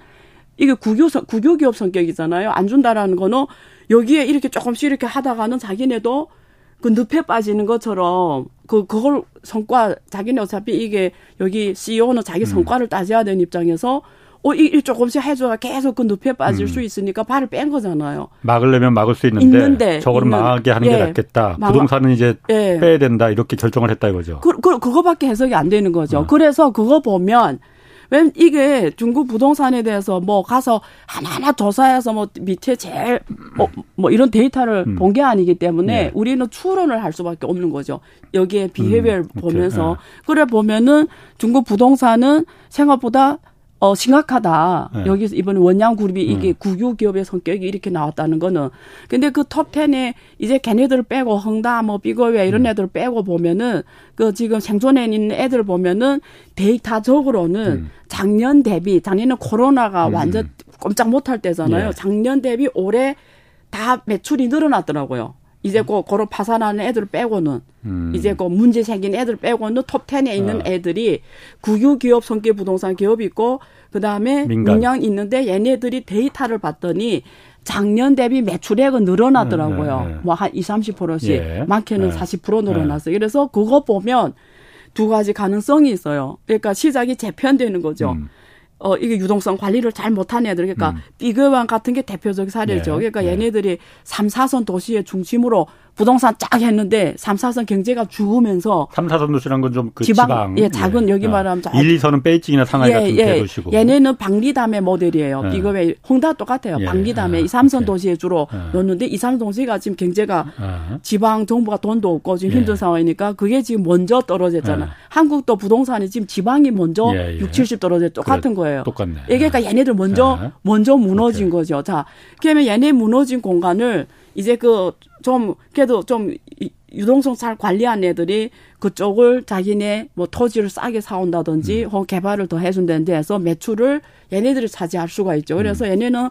Speaker 3: 이게 국유, 국유 기업 성격이잖아요. 안 준다라는 거는 여기에 이렇게 조금씩 이렇게 하다가는 자기네도 그 늪에 빠지는 것처럼 그 그걸 성과 자기네 어차피 이게 여기 CEO는 자기 음. 성과를 따져야 되는 입장에서 어, 이, 조금씩 해줘가 계속 그 늪에 빠질 음. 수 있으니까 발을 뺀 거잖아요.
Speaker 1: 막으려면 막을 수 있는데, 있는데 저거를 있는, 망하게 하는 예, 게 낫겠다. 막, 부동산은 이제 예. 빼야 된다. 이렇게 결정을 했다 이거죠.
Speaker 3: 그, 그, 그거밖에 해석이 안 되는 거죠. 어. 그래서 그거 보면 왜냐면 이게 중국 부동산에 대해서 뭐 가서 하나하나 조사해서 뭐 밑에 제일 뭐, 뭐 이런 데이터를 음. 본게 아니기 때문에 네. 우리는 추론을 할 수밖에 없는 거죠. 여기에 비해별 음, 보면서 네. 그래 보면은 중국 부동산은 생각보다 어, 심각하다. 네. 여기서 이번에 원양 그룹이 이게 음. 국유 기업의 성격이 이렇게 나왔다는 거는. 근데 그 톱 10에 이제 걔네들 빼고 헝다 뭐 비거웨 이런 음. 애들 빼고 보면은 그 지금 생존해 있는 애들 보면은 데이터적으로는 음. 작년 대비 작년에 코로나가 음. 완전 꼼짝 못할 때잖아요. 예. 작년 대비 올해 다 매출이 늘어났더라고요. 이제 그 고런 파산하는 애들 빼고는 음. 이제 그 문제 생긴 애들 빼고는 톱 10에 있는 아. 애들이 국유 기업 성격 부동산 기업이 있고 그다음에 민간. 민영 있는데 얘네들이 데이터를 봤더니 작년 대비 매출액은 늘어나더라고요. 네, 네, 네. 뭐한 2, 30%씩 예. 많게는 네. 40% 늘어났어 요. 그래서 그거 보면 두 가지 가능성이 있어요. 그러니까 시작이 재편되는 거죠. 음. 어, 이게 유동성 관리를 잘 못한 애들, 그러니까 음. 비그왕 같은 게 대표적 사례죠. 네. 그러니까 네. 얘네들이 3, 4선 도시의 중심으로 부동산 쫙 했는데 3, 4선 경제가 죽으면서
Speaker 1: 3, 4선 도시란 건 좀 그 지방, 지방,
Speaker 3: 예, 작은 예. 여기 아. 말하면
Speaker 1: 1, 2선은 베이징이나 상하이 예, 같은 예. 대도시고
Speaker 3: 얘네는 방리담의 모델이에요. 예. 이거 왜 홍다 똑같아요. 예. 방리담의 아, 2, 3선 도시에 주로 아. 넣는데 2, 3선 도시가 지금 경제가 아. 지방 정부가 돈도 없고 지금 힘든 상황이니까 그게 지금 먼저 떨어졌잖아. 한국도 부동산이 지금 지방이 먼저 예, 6, 70 떨어져 똑같은 그래, 거예요.
Speaker 1: 똑같네.
Speaker 3: 이게 그러니까 얘네들 먼저 먼저 무너진 오케이. 거죠. 자, 그러면 얘네 무너진 공간을 이제 그 좀 그래도 좀 유동성 잘 관리한 애들이 그쪽을 자기네 뭐 토지를 싸게 사온다든지 음. 혹은 개발을 더 해준다는 데에서 매출을 얘네들이 차지할 수가 있죠. 그래서 음. 얘네는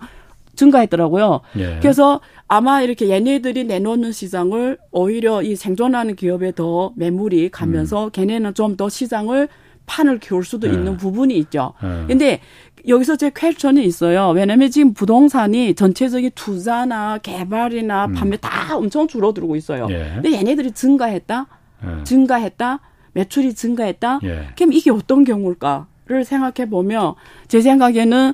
Speaker 3: 증가했더라고요. 예. 그래서 아마 이렇게 얘네들이 내놓는 시장을 오히려 이 생존하는 기업에 더 매물이 가면서 음. 걔네는 좀 더 시장을 판을 키울 수도 예. 있는 부분이 있죠. 예. 근데 여기서 제 퀘스천이 있어요. 왜냐면 지금 부동산이 전체적인 투자나 개발이나 음. 판매 다 엄청 줄어들고 있어요. 예. 근데 얘네들이 증가했다? 예. 증가했다? 매출이 증가했다? 예. 그럼 이게 어떤 경우일까를 생각해 보면 제 생각에는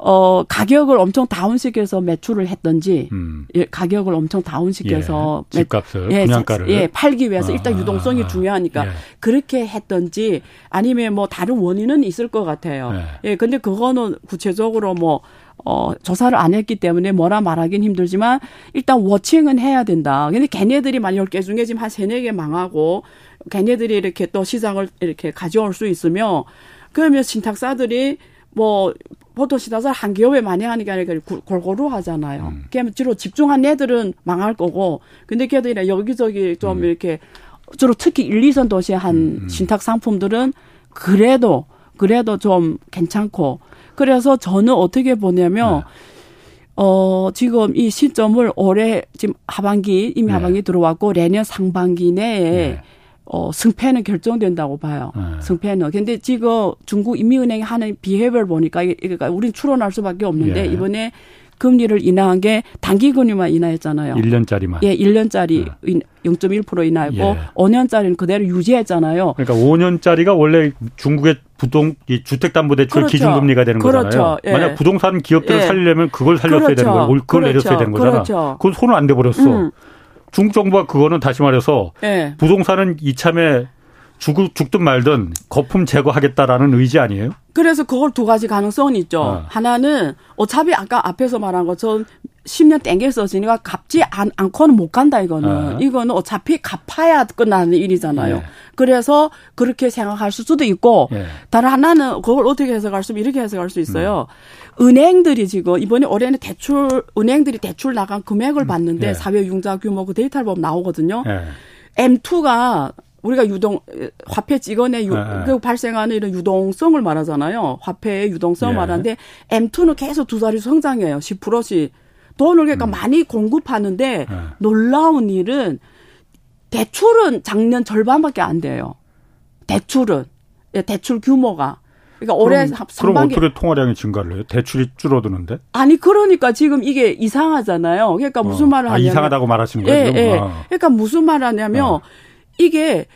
Speaker 3: 어, 가격을 엄청 다운시켜서 매출을 했던지, 음. 예, 가격을 엄청 다운시켜서.
Speaker 1: 예, 집값을, 예, 분양가를.
Speaker 3: 예, 팔기 위해서 아, 일단 유동성이 아, 중요하니까 예. 그렇게 했던지 아니면 뭐 다른 원인은 있을 것 같아요. 예. 예, 근데 그거는 구체적으로 뭐, 어, 조사를 안 했기 때문에 뭐라 말하긴 힘들지만 일단 워칭은 해야 된다. 근데 걔네들이 만약 10개 중에 지금 한 3, 4개 망하고 걔네들이 이렇게 또 시장을 이렇게 가져올 수 있으면 그러면 신탁사들이 뭐 보통 시다설 한 기업에 많이 하는 게 아니라 골고루 하잖아요. 음. 그냥 주로 집중한 애들은 망할 거고, 근데 걔들이 여기저기 좀 음. 이렇게 주로 특히 1, 2선 도시에 한 음, 음. 신탁 상품들은 그래도 그래도 좀 괜찮고 그래서 저는 어떻게 보냐면 네. 어 지금 이 시점을 올해 지금 하반기 이미 네. 하반기 들어왔고 내년 상반기 내에 네. 어, 승패는 결정된다고 봐요. 네. 승패는. 근데 지금 중국 인민은행이 하는 비협을 보니까, 그러니까 우린 추론할 수밖에 없는데, 예. 이번에 금리를 인하한 게 단기 금리만 인하했잖아요.
Speaker 1: 1년짜리만.
Speaker 3: 예, 1년짜리 네. 0.1% 인하했고 예. 5년짜리는 그대로 유지했잖아요.
Speaker 1: 그러니까 5년짜리가 원래 중국의 부동 이 주택담보대출 그렇죠. 기준금리가 되는 그렇죠. 거잖아요. 예. 만약 부동산 기업들을 예. 살리려면 그걸 살렸어야 그렇죠. 되는 거예요. 그걸 그렇죠. 내렸어야 되는 거잖아. 그렇죠. 그건 손을 안 대버렸어. 음. 중국 정부가 그거는 다시 말해서 예. 부동산은 이참에 죽, 죽든 말든 거품 제거하겠다라는 의지 아니에요?
Speaker 3: 그래서 그걸 두 가지 가능성이 있죠. 어. 하나는 어차피 아까 앞에서 말한 것처럼 10년 땡겨 썼으니까 갚지 않, 않고는 못 간다 이거는. 어. 이거는 어차피 갚아야 끝나는 일이잖아요. 예. 그래서 그렇게 생각할 수도 있고 예. 다른 하나는 그걸 어떻게 해석할 수 이렇게 해석할 수 있어요. 음. 은행들이 지금 이번에 올해는 대출 은행들이 대출 나간 금액을 음. 봤는데 예. 사회 융자 규모 그 데이터를 보면 나오거든요. 예. M2가 우리가 유동 화폐 찍어내 유, 네. 그 발생하는 이런 유동성을 말하잖아요. 화폐의 유동성을 네. 말하는데 M2는 계속 두 자리 성장해요. 10%씩. 돈을 그러니까 음. 많이 공급하는데 네. 놀라운 일은 대출은 작년 절반밖에 안 돼요. 대출은 예, 대출 규모가 그러니까 올해
Speaker 1: 그럼, 상반기 그럼 어떻게 통화량이 증가를 해요? 대출이 줄어드는데?
Speaker 3: 아니 그러니까 지금 이게 이상하잖아요. 그러니까 무슨 어. 말을 아, 하냐면
Speaker 1: 아, 이상하다고 말하시는 거예요? 예,
Speaker 3: 예. 아. 그러니까 무슨 말 하냐면 어. 이게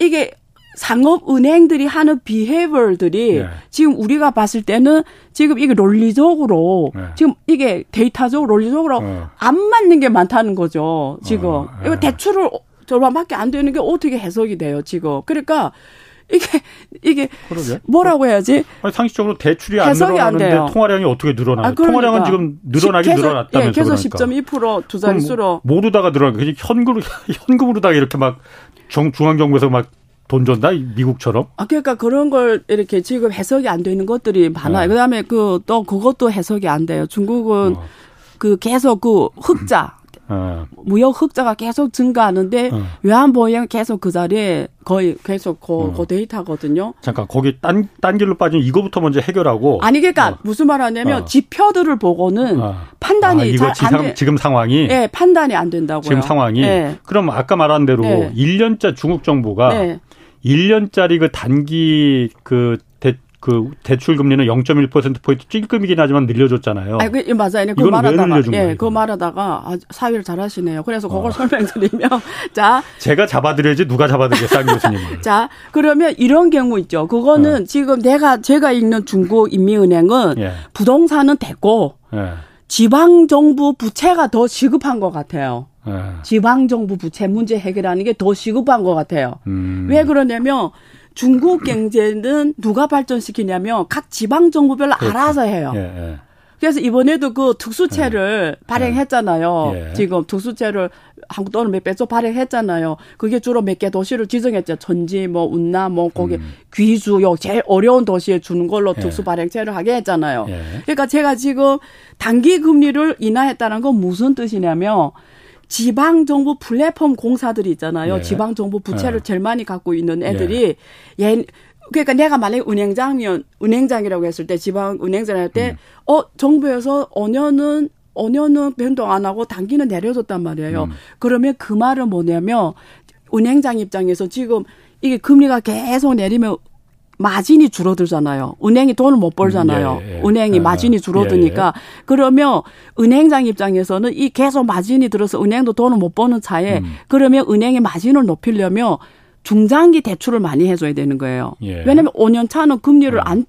Speaker 3: 이게 상업 은행들이 하는 비헤이버들이 네. 지금 우리가 봤을 때는 지금 이게 논리적으로 네. 지금 이게 데이터적으로 논리적으로 어. 안 맞는 게 많다는 거죠. 지금 어, 네. 이거 대출을 절반밖에 안 되는 게 어떻게 해석이 돼요 지금. 그러니까 이게 이게 그러게. 뭐라고 해야지?
Speaker 1: 아니, 상식적으로 대출이 안 늘어나는데 안 통화량이 어떻게 늘어나요? 아, 그러니까. 통화량은 지금 늘어나긴 계속, 늘어났다면서 예,
Speaker 3: 계속 그러니까. 10.2%두 자릿수로
Speaker 1: 뭐 모르다가 늘어나. 그냥 현금 현금으로다가 이렇게 막 정, 중앙정부에서 막돈 줬다 미국처럼?
Speaker 3: 아 그러니까 그런 걸 이렇게 지금 해석이 안 되는 것들이 많아요. 네. 그다음에 그 또 그것도 해석이 안 돼요. 중국은 어. 그 계속 그 흑자 어. 무역 흑자가 계속 증가하는데 어. 외환 보유액 계속 그 자리에 거의 계속 그, 어. 그 데이터거든요.
Speaker 1: 잠깐 거기 딴, 딴 길로 빠지면 이거부터 먼저 해결하고.
Speaker 3: 아니 그러니까 어. 무슨 말 하냐면 어. 지표들을 보고는 어. 판단이 아,
Speaker 1: 돼. 지금 상황이.
Speaker 3: 네, 판단이 안 된다고요.
Speaker 1: 지금 상황이. 네. 그럼 아까 말한 대로 네. 1년짜 중국 정부가 네. 1년짜리 그 단기 그 그 대출 금리는 0.1% 포인트 찔끔이긴 하지만 늘려줬잖아요.
Speaker 3: 아, 그 맞아요. 그거 말하다가 예, 그거 말하다가 아, 사위를 잘하시네요. 그래서 그걸 어. 설명드리면 자,
Speaker 1: 제가 잡아드려야지 누가 잡아드리겠어요, 교수님.
Speaker 3: 자, 그러면 이런 경우 있죠. 그거는 어. 지금 내가 제가 읽는 중국 인민은행은 예. 부동산은 됐고 예. 지방 정부 부채가 더 시급한 것 같아요. 예. 지방 정부 부채 문제 해결하는 게 더 시급한 것 같아요. 음. 왜 그러냐면 중국 경제는 누가 발전시키냐면 각 지방 정부별로 그렇죠. 알아서 해요. 예, 예. 그래서 이번에도 그 특수채를 예. 발행했잖아요. 예. 지금 특수채를 한국 돈을 몇 배so 발행했잖아요. 그게 주로 몇 개 도시를 지정했죠. 전지, 뭐 운나, 뭐 거기 음. 귀주, 요 제일 어려운 도시에 주는 걸로 예. 특수 발행채를 하게 했잖아요. 예. 그러니까 제가 지금 단기 금리를 인하했다는 건 무슨 뜻이냐면 지방 정부 플랫폼 공사들이 있잖아요. 네. 지방 정부 부채를 네. 제일 많이 갖고 있는 애들이 예. 예. 그러니까 내가 만약에 은행장이면 은행장이라고 했을 때 지방 은행장 할때 음. 어 정부에서 5년은 5년은 변동 안 하고 단기는 내려줬단 말이에요. 음. 그러면 그 말은 뭐냐면 은행장 입장에서 지금 이게 금리가 계속 내리면 마진이 줄어들잖아요. 은행이 돈을 못 벌잖아요. 음, 예, 예. 은행이 아, 마진이 줄어드니까 예, 예, 그러면 은행장 입장에서는 이 계속 마진이 들어서 은행도 돈을 못 버는 차에 음. 그러면 은행의 마진을 높이려면 중장기 대출을 많이 해줘야 되는 거예요. 예. 왜냐하면 5년 차는 금리를 음. 안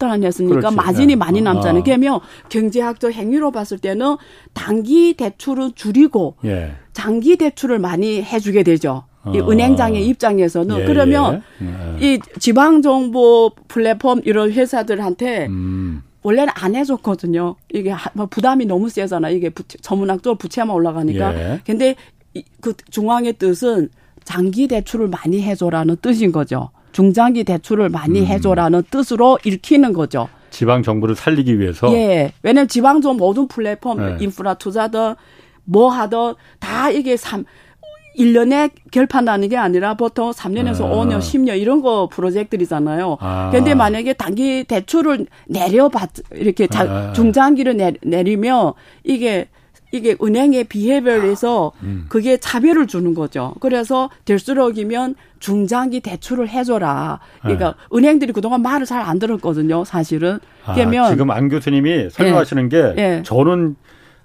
Speaker 3: 그렇지. 마진이 예. 많이 아, 남잖아요. 아. 그러면 경제학적 행위로 봤을 때는 단기 대출은 줄이고 예. 장기 대출을 많이 해주게 되죠. 이 어. 은행장의 입장에서는 예, 그러면 예. 이 지방 정보 플랫폼 이런 회사들한테 음. 원래는 안 해줬거든요. 이게 뭐 부담이 너무 세잖아. 이게 부채, 전문학적으로 부채만 올라가니까. 예. 근데 그 중앙의 뜻은 장기 대출을 많이 해줘라는 뜻인 거죠. 중장기 대출을 많이 음. 해줘라는 뜻으로 읽히는 거죠.
Speaker 1: 지방 정부를 살리기 위해서.
Speaker 3: 예. 왜냐면 지방 정부 모든 플랫폼, 네. 인프라 투자든 뭐 하든 다 이게 삼 1년에 결판나는 게 아니라 보통 3년에서 아. 5년, 10년 이런 거 프로젝트들이잖아요. 아. 근데 만약에 단기 대출을 내려받 이렇게 자, 아. 중장기를 내, 내리면 이게 이게 은행의 비해별에서 음. 그게 차별을 주는 거죠. 그래서 될수록이면 중장기 대출을 해줘라. 그러니까 네. 은행들이 그동안 말을 잘 안 들었거든요. 사실은.
Speaker 1: 그러면 아, 지금 안 교수님이 설명하시는 예. 게 예. 저는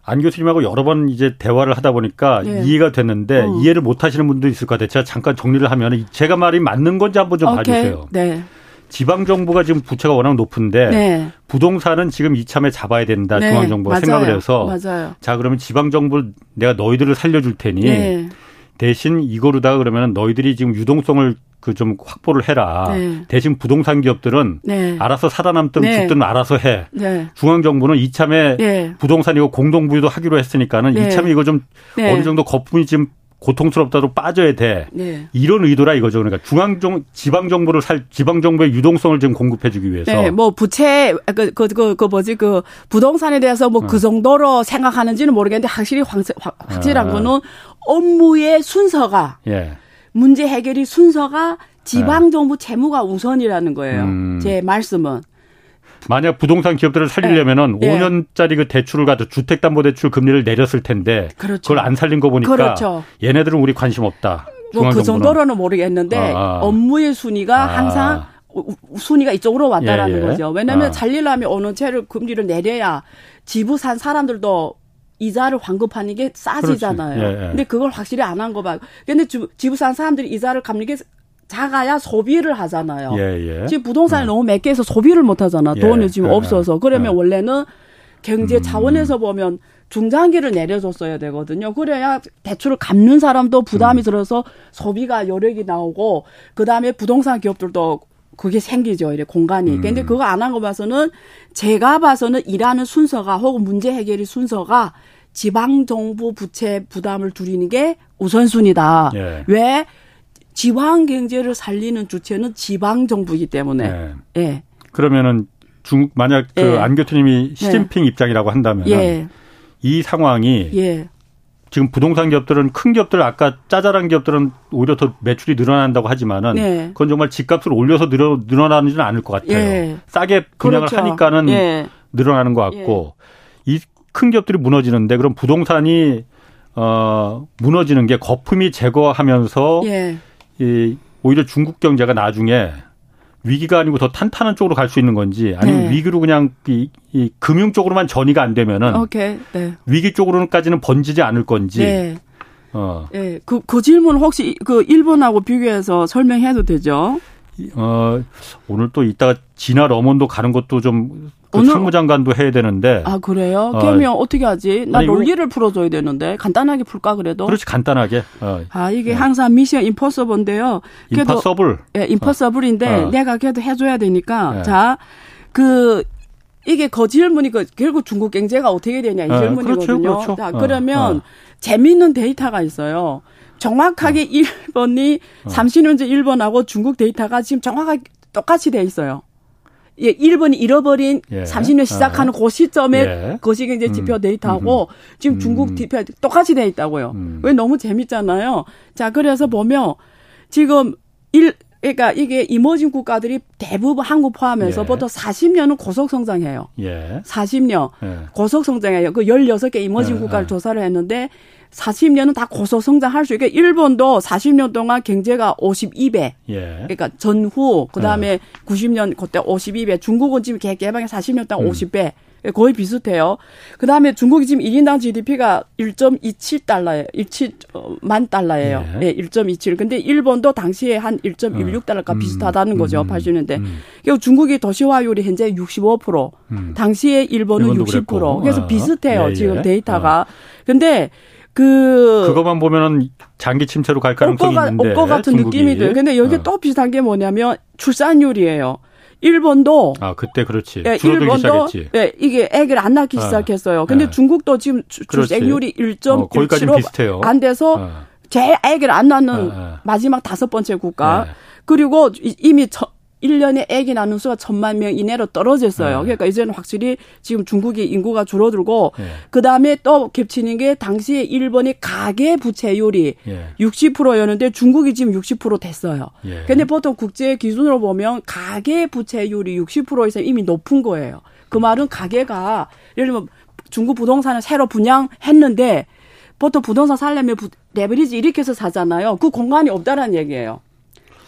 Speaker 1: 안 교수님하고 여러 번 이제 대화를 하다 보니까 네. 이해가 됐는데 어. 이해를 못 하시는 분도 있을 것 같아요. 제가 잠깐 정리를 하면 제가 말이 맞는 건지 한번 좀 오케이. 봐주세요. 네. 지방 정부가 지금 부채가 워낙 높은데 네. 부동산은 지금 이참에 잡아야 된다 네. 중앙 정부가 생각을 해서 맞아요. 자 그러면 지방 정부 내가 너희들을 살려줄 테니 네. 대신 이거로다가 그러면 너희들이 지금 유동성을 그 좀 확보를 해라. 네. 대신 부동산 기업들은 네. 알아서 살아남든 네. 죽든 알아서 해. 네. 중앙 정부는 이참에 네. 부동산이고 공동부유도 하기로 했으니까는 이참에 이거 좀 어느 정도 거품이 지금 고통스럽다도 빠져야 돼. 네. 이런 의도라 이거죠. 그러니까 중앙 정 지방 정부를 살 지방 정부의 유동성을 좀 공급해 주기 위해서.
Speaker 3: 네, 뭐 부채 그그 그, 그, 그, 뭐지 그 부동산에 대해서 뭐그 어. 정도로 생각하는지는 모르겠는데 확실히 확, 확실한 아. 거는 업무의 순서가 예. 문제 해결이 순서가 지방 정부 채무가 우선이라는 거예요. 음. 제 말씀은.
Speaker 1: 만약 부동산 기업들을 살리려면은 네. 5년짜리 그 대출을 가도 주택담보대출 금리를 내렸을 텐데 그렇죠. 그걸 안 살린 거 보니까 그렇죠. 얘네들은 우리 관심 없다.
Speaker 3: 뭐 그 정도로는 모르겠는데 아, 아. 업무의 순위가 아. 항상 순위가 이쪽으로 왔다라는 예, 예. 거죠. 왜냐하면 아. 살리려면 어느 채를 금리를 내려야 지부 산 사람들도 이자를 환급하는 게 싸지잖아요. 예, 예. 근데 그걸 확실히 안 한 거 봐. 근데 지부 산 사람들이 이자를 갚는 게 작아야 소비를 하잖아요. 예, 예. 지금 부동산이 음. 너무 몇개해서 소비를 못 하잖아. 예. 돈이 지금 예. 없어서. 그러면 예. 원래는 경제 음. 차원에서 음. 보면 중장기를 내려줬어야 되거든요. 그래야 대출을 갚는 사람도 부담이 음. 들어서 소비가 여력이 나오고 그다음에 부동산 기업들도 그게 생기죠. 이래 공간이. 음. 근데 그거 안 한 거 봐서는 제가 봐서는 일하는 순서가 혹은 문제 해결의 순서가 지방 정부 부채 부담을 줄이는 게 우선순위다. 예. 왜 지방 경제를 살리는 주체는 지방 정부이기 때문에. 네. 예.
Speaker 1: 그러면은 중 만약 그 예. 안교수님이 시진핑 예. 입장이라고 한다면 예. 이 상황이 예. 지금 부동산 기업들은 큰 기업들 아까 짜잘한 기업들은 오히려 더 매출이 늘어난다고 하지만은 네. 그건 정말 집값을 올려서 늘어 늘어나지는 않을 것 같아요. 예. 싸게 분양을 그렇죠. 하니까는 예. 늘어나는 것 같고 예. 이큰 기업들이 무너지는데 그럼 부동산이 어 무너지는 게 거품이 제거하면서 예. 이 오히려 중국 경제가 나중에 위기가 아니고 더 탄탄한 쪽으로 갈 수 있는 건지 아니면 네. 위기로 그냥 이, 이 금융 쪽으로만 전이가 안 되면은 오케이. 네. 위기 쪽으로는까지는 번지지 않을 건지. 네.
Speaker 3: 어. 네. 그, 그 질문 혹시 그 일본하고 비교해서 설명해도 되죠?
Speaker 1: 어, 오늘 또 이따가 진화 러먼도 가는 것도 좀 그 오늘 상무장관도 해야 되는데.
Speaker 3: 아 그래요? 어. 그러면 어. 떻게 하지? 나 아니, 논리를 풀어줘야 되는데 간단하게 풀까 그래도.
Speaker 1: 그렇지 간단하게. 어.
Speaker 3: 아 이게 네. 항상 미션 임퍼서블인데요.
Speaker 1: 임퍼서블.
Speaker 3: 예, 임퍼서블인데 어. 내가 그래도 해줘야 되니까 네. 자그 이게 그 질문이 그 결국 중국 경제가 어떻게 되냐 이 네, 질문이거든요. 그렇죠, 그렇죠. 자, 그러면 어. 재미있는 데이터가 있어요. 정확하게 어. 일본이 어. 30년 전 일본하고 중국 데이터가 지금 정확하게 똑같이 돼 있어요. 예, 일본이 잃어버린 예. 30년 시작하는 아. 그 시점에 예. 거시경제 지표 음. 데이터하고 음. 지금 음. 중국 지표 똑같이 돼 있다고요. 음. 왜 너무 재밌잖아요. 자, 그래서 보면 지금 일 그러니까 이게 이머징 국가들이 대부분 한국 포함해서 예. 보통 40년은 고속 성장해요. 예. 40년 예. 고속 성장해요. 그 16개 이머징 예. 국가를 조사를 했는데 40년은 다 고속 성장할 수 있게 일본도 40년 동안 경제가 52배. 예. 그러니까 전후 그다음에 예. 90년 그때 52배. 중국은 지금 개방에 40년 동안 음. 50배. 거의 비슷해요. 그 다음에 중국이 지금 1인당 GDP가 1.27달러예요. 17만 어, 달러예요. 예. 네, 1.27. 근데 일본도 당시에 한 1.16달러가 음. 비슷하다는 거죠. 음. 80년대. 음. 그리고 중국이 도시화율이 현재 65%. 음. 당시에 일본은 60%. 그랬고. 그래서 어. 비슷해요. 예, 예. 지금 데이터가. 어. 근데 그
Speaker 1: 그것만 보면은 장기 침체로 갈 가능성이 것 있는데
Speaker 3: 것 같은 중국이. 느낌이 들어요. 근데 여기 어. 또 비슷한 게 뭐냐면 출산율이에요. 일본도
Speaker 1: 아 그때 그렇지 예, 일본도 시작했지.
Speaker 3: 예, 이게 애기를 안 낳기 아, 시작했어요. 근데 예. 중국도 지금 출생률이 1.17로 어, 안 돼서 어. 제일 애기를 안 낳는 어, 마지막 다섯 번째 국가. 예. 그리고 이미 저, 1년에 애기 낳는 수가 천만 명 이내로 떨어졌어요. 네. 그러니까 이제는 확실히 지금 중국이 인구가 줄어들고 네. 그다음에 또 겹치는 게 당시에 일본의 가계 부채율이 네. 60%였는데 중국이 지금 60% 됐어요. 예. 근데 보통 국제 기준으로 보면 가계 부채율이 60% 이상 이미 높은 거예요. 그 말은 가계가 예를 들면 중국 부동산을 새로 분양했는데 보통 부동산 살려면 레버리지 이렇게 해서 사잖아요. 그 공간이 없다라는 얘기예요.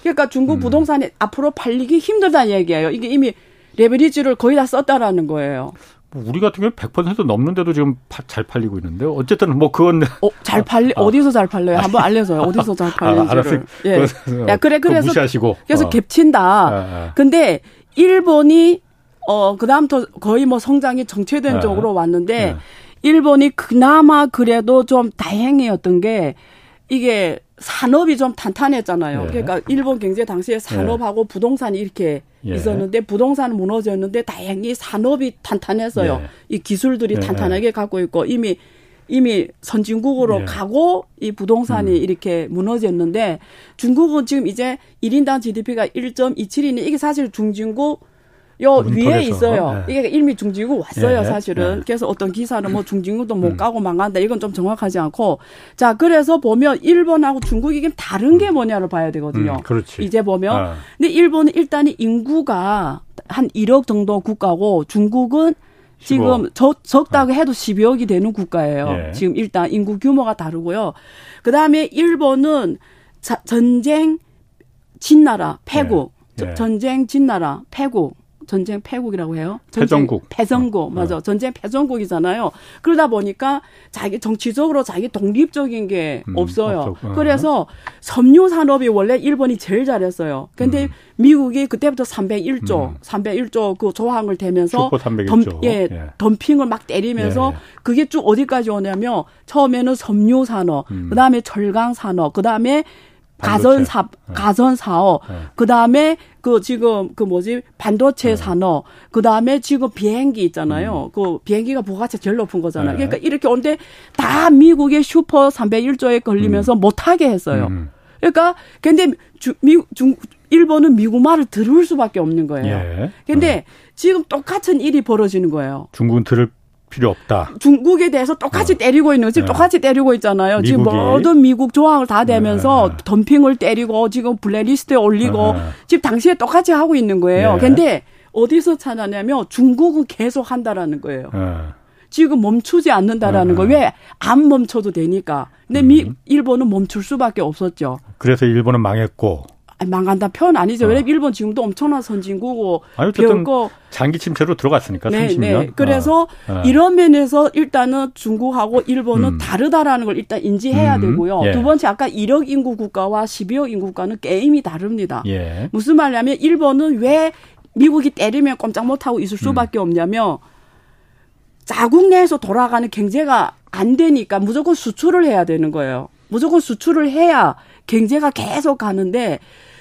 Speaker 3: 그러니까 중국 음. 부동산이 앞으로 팔리기 힘들다는 얘기예요. 이게 이미 레버리지를 거의 다 썼다라는 거예요.
Speaker 1: 뭐 우리 같은 경우 100% 넘는데도 지금 파, 잘 팔리고 있는데 어쨌든 뭐 그건
Speaker 3: 어, 잘 팔리 아, 어디서 잘 팔려요? 한번 알려줘요. 어디서 잘 팔리는지. 아, 알았어요. 예.
Speaker 1: 야 그래 그래서 무시하시고
Speaker 3: 그래서 어. 겹친다. 아, 아. 근데 일본이 어 그다음부터 거의 뭐 성장이 정체된 아, 쪽으로 왔는데 아. 일본이 그나마 그래도 좀 다행이었던 게 이게 산업이 좀 탄탄했잖아요. 예. 그러니까 일본 경제 당시에 산업하고 예. 부동산이 이렇게 예. 있었는데 부동산은 무너졌는데 다행히 산업이 탄탄했어요. 예. 이 기술들이 예. 탄탄하게 갖고 있고 이미 이미 선진국으로 예. 가고 이 부동산이 음. 이렇게 무너졌는데 중국은 지금 이제 1인당 GDP가 1.27이니 이게 사실 중진국 요 위에 있어요. 네. 이게 일미 중지구 왔어요, 네. 사실은. 네. 그래서 어떤 기사는 뭐 중진구도 못 음. 가고 망한다. 이건 좀 정확하지 않고. 자, 그래서 보면 일본하고 중국이 이게 다른 게 뭐냐를 봐야 되거든요. 음,
Speaker 1: 그렇지.
Speaker 3: 이제 보면. 아. 근데 일본은 일단 인구가 한 1억 정도 국가고 중국은 지금 적, 적다고 해도 12억이 되는 국가예요. 예. 지금 일단 인구 규모가 다르고요. 그 다음에 일본은 자, 전쟁 진나라, 패국. 예. 예. 전쟁 진나라, 패국. 전쟁 패국이라고 해요.
Speaker 1: 전쟁 패전국.
Speaker 3: 패전국. 어. 맞아. 전쟁 패전국이잖아요. 그러다 보니까 자기 정치적으로 자기 독립적인 게 음, 없어요. 어. 그래서 섬유 산업이 원래 일본이 제일 잘했어요. 근데 음. 미국이 그때부터 301조, 음. 301조 그 조항을 대면서 덤, 예, 예, 덤핑을 막 때리면서 예. 그게 쭉 어디까지 오냐면 처음에는 섬유 산업, 음. 그다음에 철강 산업, 그다음에 가전 사 네. 가전 사업 네. 그다음에 그 지금 그 뭐지 반도체 네. 산업 그다음에 지금 비행기 있잖아요. 음. 그 비행기가 부가치 제일 높은 거잖아요. 네. 그러니까 이렇게 온데 다 미국의 슈퍼 301조에 걸리면서 음. 못 하게 했어요. 음. 그러니까 근데 주, 미, 중 일본은 미국 말을 들을 수밖에 없는 거예요. 예. 근데 어. 지금 똑같은 일이 벌어지는 거예요.
Speaker 1: 중국은 들을 필요 없다.
Speaker 3: 중국에 대해서 똑같이 어. 때리고 있는 지금 네. 똑같이 때리고 있잖아요. 지금 모든 미국 조항을 다 대면서 네. 덤핑을 때리고 지금 블랙리스트에 올리고 네. 지금 당시에 똑같이 하고 있는 거예요. 네. 근데 어디서 찾아냐면 중국은 계속 한다라는 거예요. 네. 지금 멈추지 않는다라는 거. 왜 안 멈춰도 되니까. 근데 미 음. 일본은 멈출 수밖에 없었죠.
Speaker 1: 그래서 일본은 망했고
Speaker 3: 망한다 표현 아니죠. 어. 왜냐면 일본 지금도 엄청난 선진국고
Speaker 1: 아니, 별거 장기 침체로 들어갔으니까 네, 30년. 네.
Speaker 3: 그래서 어. 이런 면에서 일단은 중국하고 일본은 음. 다르다라는 걸 일단 인지해야 음. 되고요. 예. 두 번째 아까 1억 인구 국가와 12억 인구 국가는 게임이 다릅니다. 예. 무슨 말이냐면 일본은 왜 미국이 때리면 꼼짝 못하고 있을 수밖에 음. 없냐면 자국 내에서 돌아가는 경제가 안 되니까 무조건 수출을 해야 되는 거예요. 무조건 수출을 해야 경제가 계속 가는데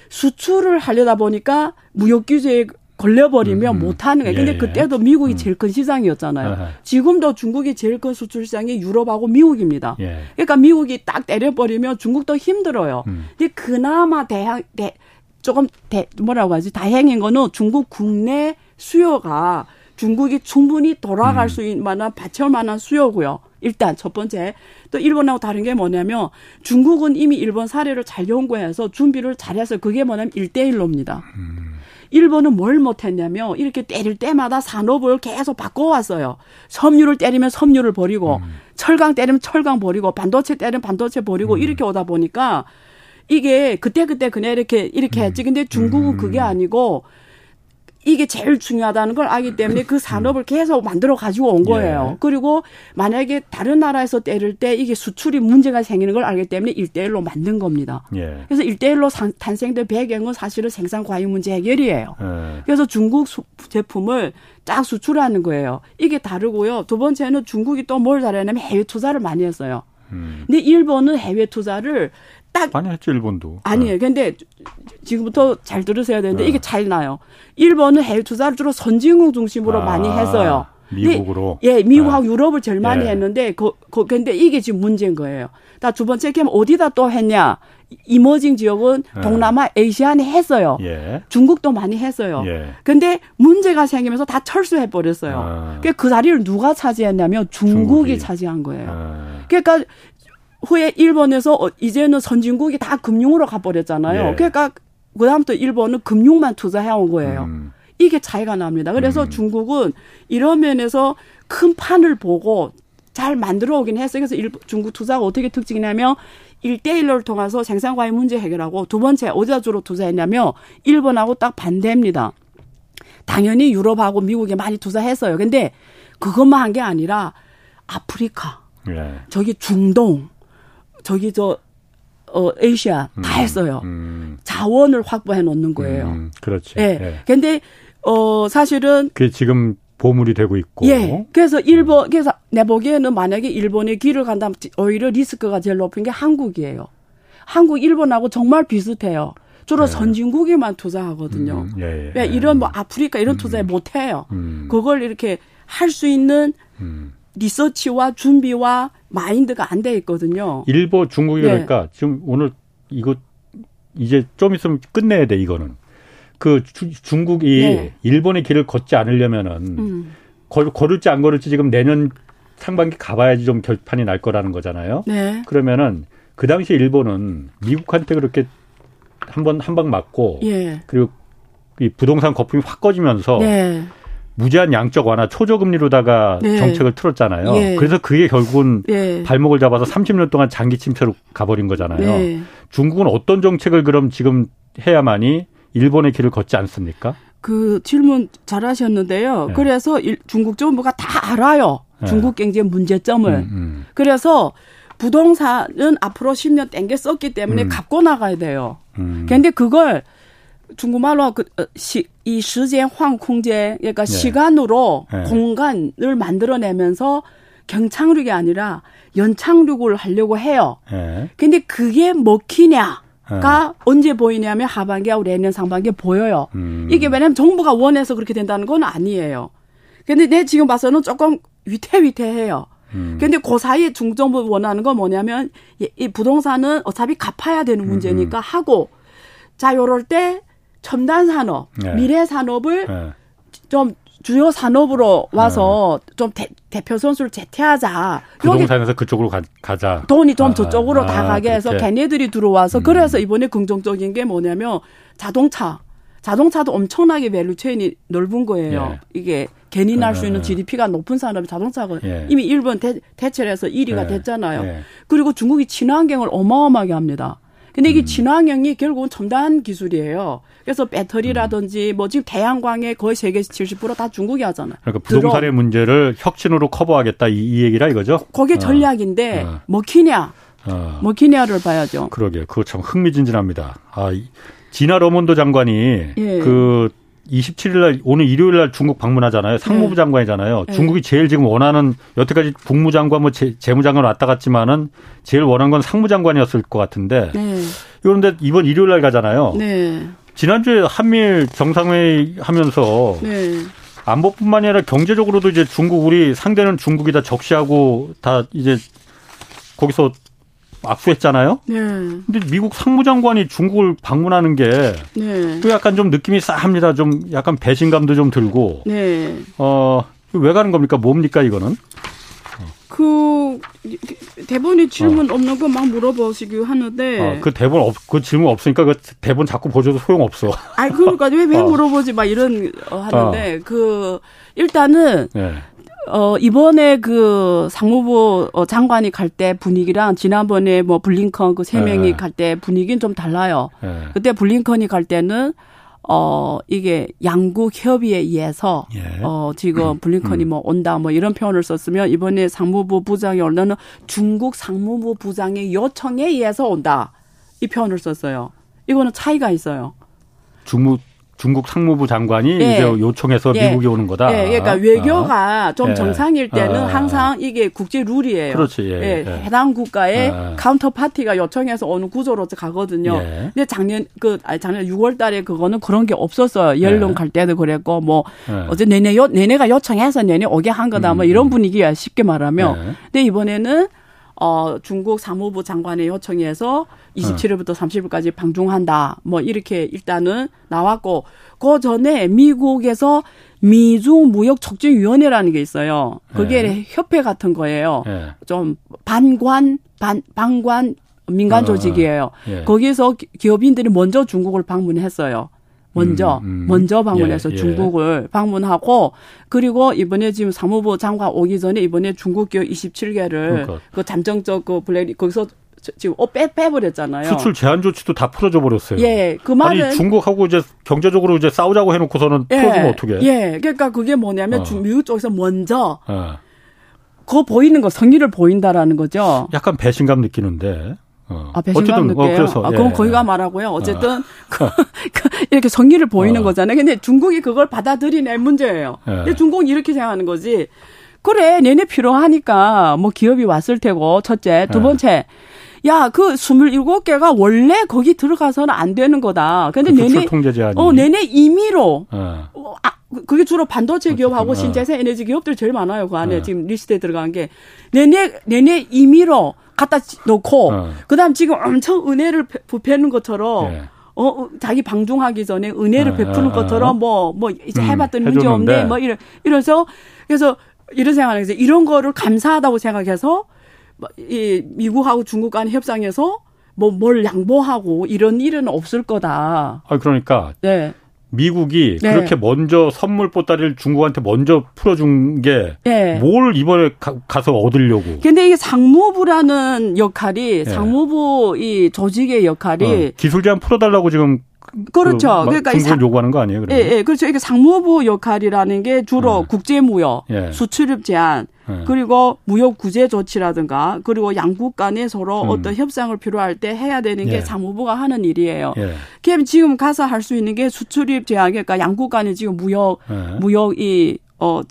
Speaker 3: 수출을 하려다 보니까 무역 규제에 걸려버리면 음, 음. 못하는 거예요. 근데 예, 그때도 미국이 음. 제일 큰 시장이었잖아요. 아하. 지금도 중국이 제일 큰 수출 시장이 유럽하고 미국입니다. 예. 그러니까 미국이 딱 때려버리면 중국도 힘들어요. 음. 근데 그나마 대학 대, 조금 대, 뭐라고 하지 다행인 거는 중국 국내 수요가 중국이 충분히 돌아갈 음. 수 있는 만한 받칠 만한 수요고요. 일단 첫 번째 또 일본하고 다른 게 뭐냐면 중국은 이미 일본 사례를 잘 연구해서 준비를 잘해서 그게 뭐냐면 일대일로입니다 음. 일본은 뭘 못했냐면 이렇게 때릴 때마다 산업을 계속 바꿔왔어요. 섬유를 때리면 섬유를 버리고 음. 철강 때리면 철강 버리고 반도체 때리면 반도체 버리고 음. 이렇게 오다 보니까 이게 그때 그때 그냥 이렇게 이렇게 했지. 근데 중국은 그게 음. 아니고 이게 제일 중요하다는 걸 알기 때문에 그 산업을 계속 만들어 가지고 온 거예요. 예. 그리고 만약에 다른 나라에서 때릴 때 이게 수출이 문제가 생기는 걸 알기 때문에 일대일로 만든 겁니다. 예. 그래서 일대일로 탄생된 배경은 사실은 생산 과잉 문제 해결이에요. 예. 그래서 중국 제품을 쫙 수출하는 거예요. 이게 다르고요. 두 번째는 중국이 또 뭘 잘했냐면 해외 투자를 많이 했어요. 음. 근데 일본은 해외 투자를 딱
Speaker 1: 많이 했죠 일본도.
Speaker 3: 아니에요. 네. 근데 지금부터 잘 들으셔야 되는데 네. 이게 잘 나요. 일본은 해외 투자를 주로 선진국 중심으로 아, 많이 했어요.
Speaker 1: 미국으로.
Speaker 3: 예, 미국하고 네. 유럽을 제일 많이 예. 했는데 그, 그 근데 이게 지금 문제인 거예요. 다두 번째 게임 어디다 또 했냐? 이머징 지역은 예. 동남아, 에이시안에 했어요. 예. 중국도 많이 했어요. 예. 근데 문제가 생기면서 다 철수해 버렸어요. 아. 그 자리를 누가 차지했냐면 중국이, 중국이. 차지한 거예요. 아. 그러니까 후에 일본에서 어, 이제는 선진국이 다 금융으로 가버렸잖아요. 예. 그러니까 그다음부터 일본은 금융만 투자해온 거예요. 음. 이게 차이가 납니다. 그래서 음. 중국은 이런 면에서 큰 판을 보고 잘 만들어 오긴 했어요. 그래서 일, 중국 투자가 어떻게 특징이냐면 일대일로를 통해서 생산과의 문제 해결하고 두 번째 어디다 주로 투자했냐면 일본하고 딱 반대입니다. 당연히 유럽하고 미국에 많이 투자했어요. 근데 그것만 한 게 아니라 아프리카, 예. 저기 중동, 저기 저 어, 에이시아 음, 다 했어요. 음. 자원을 확보해 놓는 거예요. 음,
Speaker 1: 그렇지.
Speaker 3: 예. 예. 근데 어 사실은
Speaker 1: 그게 지금 보물이 되고 있고.
Speaker 3: 예. 그래서 일본 그래서 내 보기에는 만약에 일본에 길을 간다면 오히려 리스크가 제일 높은 게 한국이에요. 한국 일본하고 정말 비슷해요. 주로 네. 선진국에만 투자하거든요. 음, 예, 예. 이런 뭐 아프리카 이런 음, 투자에 못 해요. 음. 그걸 이렇게 할 수 있는 음. 리서치와 준비와 마인드가 안 돼 있거든요.
Speaker 1: 일본 중국이 네. 그러니까 지금 오늘 이거 이제 좀 있으면 끝내야 돼 이거는. 그 주, 중국이 네. 일본의 길을 걷지 않으려면은 음. 걸, 걸을지 안 걸을지 지금 내년 상반기 가봐야지 좀 결판이 날 거라는 거잖아요. 네. 그러면은 그 당시 일본은 미국한테 그렇게 한 번 한 방 맞고 예. 그리고 이 부동산 거품이 확 꺼지면서 네. 무제한 양적 완화 초저금리로다가 네. 정책을 틀었잖아요. 예. 그래서 그게 결국은 예. 발목을 잡아서 30년 동안 장기 침체로 가버린 거잖아요. 네. 중국은 어떤 정책을 그럼 지금 해야만이 일본의 길을 걷지 않습니까?
Speaker 3: 그 질문 잘 하셨는데요. 네. 그래서 일, 중국 정부가 다 알아요. 네. 중국 경제 문제점을. 음, 음. 그래서 부동산은 앞으로 10년 땡겨 썼기 때문에 음. 갖고 나가야 돼요. 음. 근데 그걸 중국말로 그, 어, 시, 이 시간 황 공제, 그러니까 네. 시간으로 네. 공간을 만들어내면서 경착륙이 아니라 연착륙을 하려고 해요. 네. 근데 그게 먹히냐? 가 네. 언제 보이냐면 하반기하고 내년 상반기에 보여요. 음. 이게 왜냐면 정부가 원해서 그렇게 된다는 건 아니에요. 근데 내 지금 봐서는 조금 위태위태해요. 음. 근데 그 사이에 중정부 원하는 건 뭐냐면 이 부동산은 어차피 갚아야 되는 음, 문제니까 음. 하고 자 요럴 때 첨단 산업, 네. 미래 산업을 네. 좀 주요 산업으로 와서 네. 좀 대, 표 선수를 교체하자.
Speaker 1: 부동산에서 그쪽으로 가, 자
Speaker 3: 돈이 좀 아, 저쪽으로 아, 다 가게 해서 그렇게. 걔네들이 들어와서 음. 그래서 이번에 긍정적인 게 뭐냐면 자동차. 자동차도 엄청나게 value chain이 넓은 거예요. 예. 이게 괜히 날 수 있는 GDP가 예. 높은 산업이 자동차가 예. 이미 일본 대, 대체를 해서 1위가 예. 됐잖아요. 예. 그리고 중국이 친환경을 어마어마하게 합니다. 근데 이게 음. 친환경이 결국은 첨단 기술이에요. 그래서 배터리라든지 뭐 지금 태양광의 거의 세계에서 70%다 중국이 하잖아요.
Speaker 1: 그러니까 부동산의 들어. 문제를 혁신으로 커버하겠다 이, 이 얘기라 이거죠?
Speaker 3: 거기에 어. 전략인데 어. 먹히냐? 어. 먹히냐를 봐야죠.
Speaker 1: 그러게 그거 참 흥미진진합니다. 아 진화 러몬도 장관이 예. 그 27일 날 오늘 일요일 날 중국 방문하잖아요. 상무부 네. 장관이잖아요. 네. 중국이 제일 지금 원하는 여태까지 국무장관 뭐 재, 무장관 왔다 갔지만은 제일 원한 건 상무장관이었을 것 같은데. 네. 그런데 이번 일요일 날 가잖아요. 네. 지난주에 한미일 정상회의 하면서 네. 안보뿐만이 아니라 경제적으로도 이제 중국 우리 상대는 중국이다 적시하고 다 이제 거기서 악수했잖아요. 네. 근데 미국 상무장관이 중국을 방문하는 게또 네. 약간 좀 느낌이 싸합니다. 좀 약간 배신감도 좀 들고. 네. 어왜 가는 겁니까? 뭡니까 이거는?
Speaker 3: 그 대본에 질문 어. 없는 거 막 물어보시기 하는데
Speaker 1: 어, 그 대본 없, 그 질문 없으니까 그 대본 자꾸 보셔도 소용 없어.
Speaker 3: 아 그러니까 왜왜 왜 어. 물어보지 막 이런 어, 하는데 어. 그 일단은 네. 어, 이번에 그 상무부 어, 장관이 갈 때 분위기랑 지난번에 뭐 블링컨 그 세 명이 네. 갈때 분위기는 좀 달라요. 네. 그때 블링컨이 갈 때는 어, 이게 양국 협의에 의해서 예. 어, 지금 음. 블링컨이 뭐 온다 뭐 이런 표현을 썼으면 이번에 상무부 부장이 올라는 중국 상무부 부장의 요청에 의해서 온다. 이 표현을 썼어요. 이거는 차이가 있어요.
Speaker 1: 중국 중국 상무부 장관이 예. 이제 요청해서 예. 미국에 오는 거다.
Speaker 3: 예. 그러니까 외교가 아. 좀 예. 정상일 때는 아. 항상 이게 국제 룰이에요.
Speaker 1: 그렇지.
Speaker 3: 예. 예. 예. 해당 국가의 아. counterparty가 요청해서 어느 구조로 가거든요. 근데 작년 그 아니 작년 6월 달에 그거는 그런 게 없었어요. 옐런 갈 때도 그랬고 뭐 어제 니네 요 니네가 요청해서 니네 오게 한 거다 뭐 이런 음. 분위기야 쉽게 말하면. 근데 이번에는 어, 중국 사무부 장관의 요청에 해서 27일부터 30일까지 방중한다. 뭐 이렇게 일단은 나왔고 그 전에 미국에서 미중 무역 촉진 위원회라는 게 있어요. 그게 네. 협회 같은 거예요. 네. 좀 반관 반 방관 민간 어, 조직이에요. 어, 예. 거기서 기업인들이 먼저 중국을 방문했어요. 먼저 음, 음. 먼저 방문해서 예, 예. 중국을 방문하고 그리고 이번에 지금 사무부 장관 오기 전에 이번에 중국 기업 27개를 그러니까. 그 잠정적 그 블랙 거기서 지금 어, 빼 빼버렸잖아요.
Speaker 1: 수출 제한 조치도 다 풀어줘 버렸어요.
Speaker 3: 예, 그 말은
Speaker 1: 아니 중국하고 이제 경제적으로 이제 싸우자고 해놓고서는 예, 풀어주면 어떻게?
Speaker 3: 예, 그러니까 그게 뭐냐면 어. 미국 쪽에서 먼저 어. 그 보이는 거 성의를 보인다라는 거죠.
Speaker 1: 약간 배신감 느끼는데.
Speaker 3: 어. 아, 배신감 느껴요. 어, 그래서, 아, 그건 예, 거기가 예. 말하고요. 어쨌든 어. 그, 그, 이렇게 성의를 보이는 어. 거잖아요. 근데 중국이 그걸 받아들이냐 문제예요. 예. 근데 중국은 이렇게 생각하는 거지. 그래, 니네 필요하니까 뭐 기업이 왔을 테고 첫째, 두 예. 번째. 야, 그 27개가 원래 거기 들어가서는 안 되는 거다. 근데 그 니네
Speaker 1: 통제 제한이.
Speaker 3: 어, 니네 임의로 예. 어, 아, 그게 주로 반도체 기업하고 신재생 에너지 기업들 제일 많아요. 그 안에 지금 리스트에 들어간 게 니네 니네 임의로 갖다 놓고 어. 그다음 지금 엄청 은혜를 부패는 것처럼 예. 어, 어 자기 방중하기 전에 은혜를 어, 베푸는 어, 것처럼 뭐뭐 뭐 이제 음, 해봤더니 음, 문제 없네 뭐 이런 이래서 그래서 이런 생각을 해서 이런 거를 감사하다고 생각해서 뭐이 미국하고 중국 간 협상에서 뭐 뭘 양보하고 이런 일은 없을 거다.
Speaker 1: 아 그러니까 네. 미국이 네. 그렇게 먼저 선물 보따리를 중국한테 먼저 풀어준 게뭘 네. 이번에 가, 서 얻으려고.
Speaker 3: 근데 이게 상무부라는 역할이 네. 상무부 이 조직의 역할이 어,
Speaker 1: 기술 제한 풀어달라고 지금
Speaker 3: 그렇죠.
Speaker 1: 그, 그러니까 중국을 요구하는 거 아니에요?
Speaker 3: 그러면? 예, 예, 그렇죠. 이게 상무부 역할이라는 게 주로 네. 국제무역, 예. 수출입 제한, 네. 그리고 무역 구제 조치라든가 그리고 양국 간에 서로 음. 어떤 협상을 필요할 때 해야 되는 게 예. 사무부가 하는 일이에요. 예. 그럼 지금 가서 할 수 있는 게 수출입 제한, 그러니까 양국 간에 지금 무역, 예. 무역이 어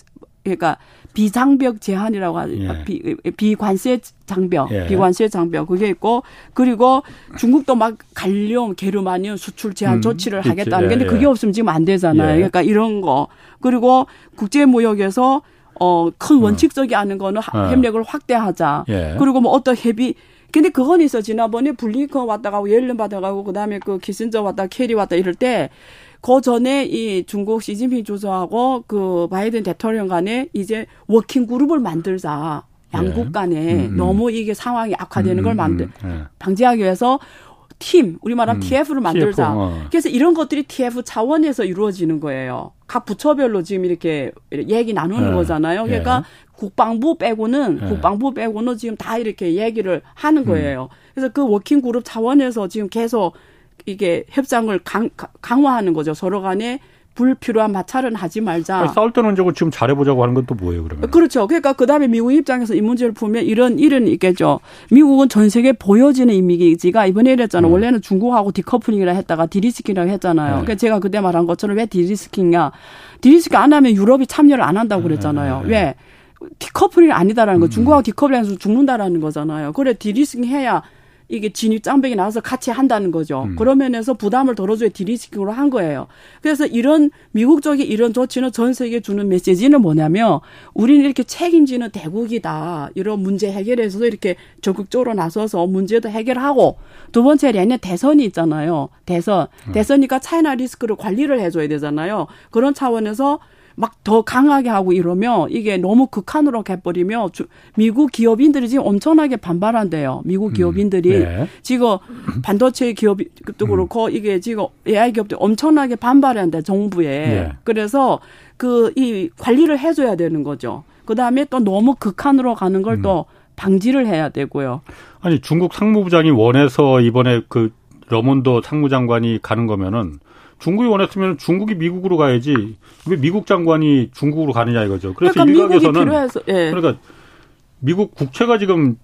Speaker 3: 그러니까 비장벽 제한이라고 하죠. 예. 비, 비관세 장벽, 예. 비관세 장벽 그게 있고 그리고 중국도 막 갈륨, 게르마늄 수출 제한 음, 조치를 음, 하겠다는 게 근데 예, 그게 예. 없으면 지금 안 되잖아요. 예. 그러니까 이런 거 그리고 국제 무역에서 어, 큰 음. 원칙적이 않은 거는 어. 협력을 확대하자. 예. 그리고 뭐 어떤 협의 근데 그건 있어. 지난번에 블링컨 왔다 가고 옐런 왔다 가고 그다음에 그 키신저 왔다 케리 왔다 이럴 때 그 전에 이 중국 시진핑 주석하고 그 바이든 대통령 간에 이제 working group을 만들자. 양국 예. 간에 음, 음. 너무 이게 상황이 악화되는 음, 걸 만들 음, 예. 방지하기 위해서 팀, 우리 말하면 음, TF를 만들자. TF, 어. 그래서 이런 것들이 TF 차원에서 이루어지는 거예요. 각 부처별로 지금 이렇게 얘기 나누는 네. 거잖아요. 그러니까 네. 국방부 빼고는 네. 국방부 빼고는 지금 다 이렇게 얘기를 하는 음. 거예요. 음. 그래서 그 working group 차원에서 지금 계속 이게 협상을 강, 강화하는 거죠. 서로 간에 불필요한 마찰은 하지 말자.
Speaker 1: 아니, 싸울 때는 언제고 지금 잘해보자고 하는 건 또 뭐예요, 그러면?
Speaker 3: 그렇죠. 그러니까 그 다음에 미국 입장에서 이 문제를 보면 이런 일은 있겠죠. 미국은 전 세계 보여지는 이미지가 이번에 이랬잖아. 음. 원래는 중국하고 decoupling이라 했다가 de-risking이라고 했잖아요. 네. 그러니까 제가 그때 말한 것처럼 왜 de-risking이냐. de-risking 안 하면 유럽이 참여를 안 한다고 그랬잖아요. 네. 왜? decoupling이 아니다라는 거. 음. 중국하고 decoupling해서 죽는다라는 거잖아요. 그래, de-risking 해야 이게 진입 장벽이 나와서 같이 한다는 거죠. 음. 그런 면에서 부담을 덜어줘야 디리스킹으로 한 거예요. 그래서 이런 미국 쪽의 이런 조치는 전 세계에 주는 메시지는 뭐냐면 우리는 이렇게 책임지는 대국이다. 이런 문제 해결에서도 이렇게 적극적으로 나서서 문제도 해결하고 두 번째 내년 대선이 있잖아요. 대선. 음. 대선이니까 차이나 리스크를 관리를 해줘야 되잖아요. 그런 차원에서 막 더 강하게 하고 이러면 이게 너무 극한으로 가버리면 미국 기업인들이 지금 엄청나게 반발한대요. 미국 음, 기업인들이 음, 네. 지금 반도체 기업도 음. 그렇고 음. 이게 지금 AI 기업들 엄청나게 반발한대 정부에. 네. 그래서 그 이 관리를 해줘야 되는 거죠. 그 다음에 또 너무 극한으로 가는 걸또 음. 방지를 해야 되고요.
Speaker 1: 아니 중국 상무부장이 원해서 이번에 그 러몬도 상무장관이 가는 거면은 중국이 원했으면 중국이 미국으로 가야지 왜 미국 장관이 중국으로 가느냐 이거죠. 그래서 그러니까 일각에서는 예. 그러니까 미국 국채가 지금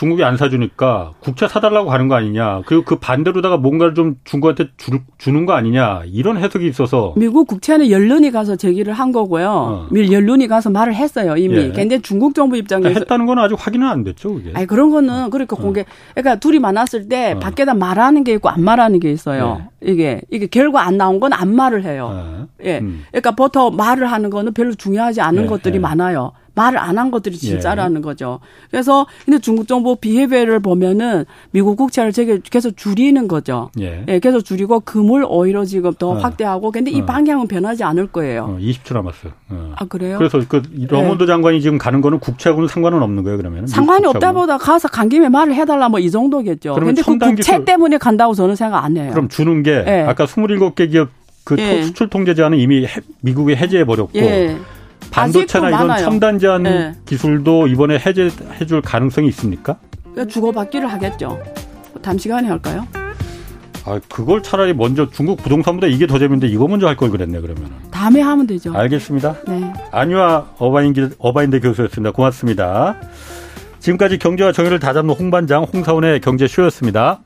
Speaker 1: 중국이 안 사주니까 국채 사달라고 가는 거 아니냐. 그리고 그 반대로다가 뭔가를 좀 중국한테 주, 주는 거 아니냐. 이런 해석이 있어서.
Speaker 3: 미국 국채는 연론이 가서 제기를 한 거고요. 어. 밀 연론이 가서 말을 했어요. 이미. 예. 근데 중국 정부 입장에서.
Speaker 1: 했다는 건 아직 확인은 안 됐죠. 그게.
Speaker 3: 아니, 그런 거는 그러니까 어. 공개. 그러니까 둘이 만났을 때 어. 밖에다 말하는 게 있고 안 말하는 게 있어요. 예. 이게. 이게 결과 안 나온 건 안 말을 해요. 어. 예. 음. 그러니까 보통 말을 하는 거는 별로 중요하지 않은 예. 것들이 예. 많아요. 말을 안 한 것들이 예. 진짜라는 예. 거죠. 그래서 근데 중국 정부 비해배를 보면은 미국 국채를 계속 줄이는 거죠. 예. 예 계속 줄이고 금을 오히려 지금 더 어. 확대하고 근데 이 어. 방향은 변하지 않을 거예요.
Speaker 1: 어, 20초 남았어요.
Speaker 3: 어. 아 그래요?
Speaker 1: 그래서 그 러몬드 예. 장관이 지금 가는 거는 국채하고는 상관은 없는 거예요, 그러면?
Speaker 3: 상관이 없다보다 가서 간 김에 말을 해달라 뭐 이 정도겠죠. 그런데 그 국채. 때문에 간다고 저는 생각 안 해요.
Speaker 1: 그럼 주는 게 예. 아까 27개 기업 그 수출 통제 제한은 이미 미국이 해제해 버렸고. 반도체나 이런 많아요. 첨단 제한 네. 기술도 이번에 해제해줄 가능성이 있습니까?
Speaker 3: 그러니까 주고받기를 하겠죠. 단시간에 할까요?
Speaker 1: 아, 그걸 차라리 먼저 중국 부동산보다 이게 더 재밌는데 이거 먼저 할 걸 그랬네, 그러면.
Speaker 3: 다음에 하면 되죠.
Speaker 1: 알겠습니다.
Speaker 3: 네.
Speaker 1: 안유아 어바인, 어바인대 교수였습니다. 고맙습니다. 지금까지 경제와 정의를 다잡는 홍반장 홍사원의 경제쇼였습니다.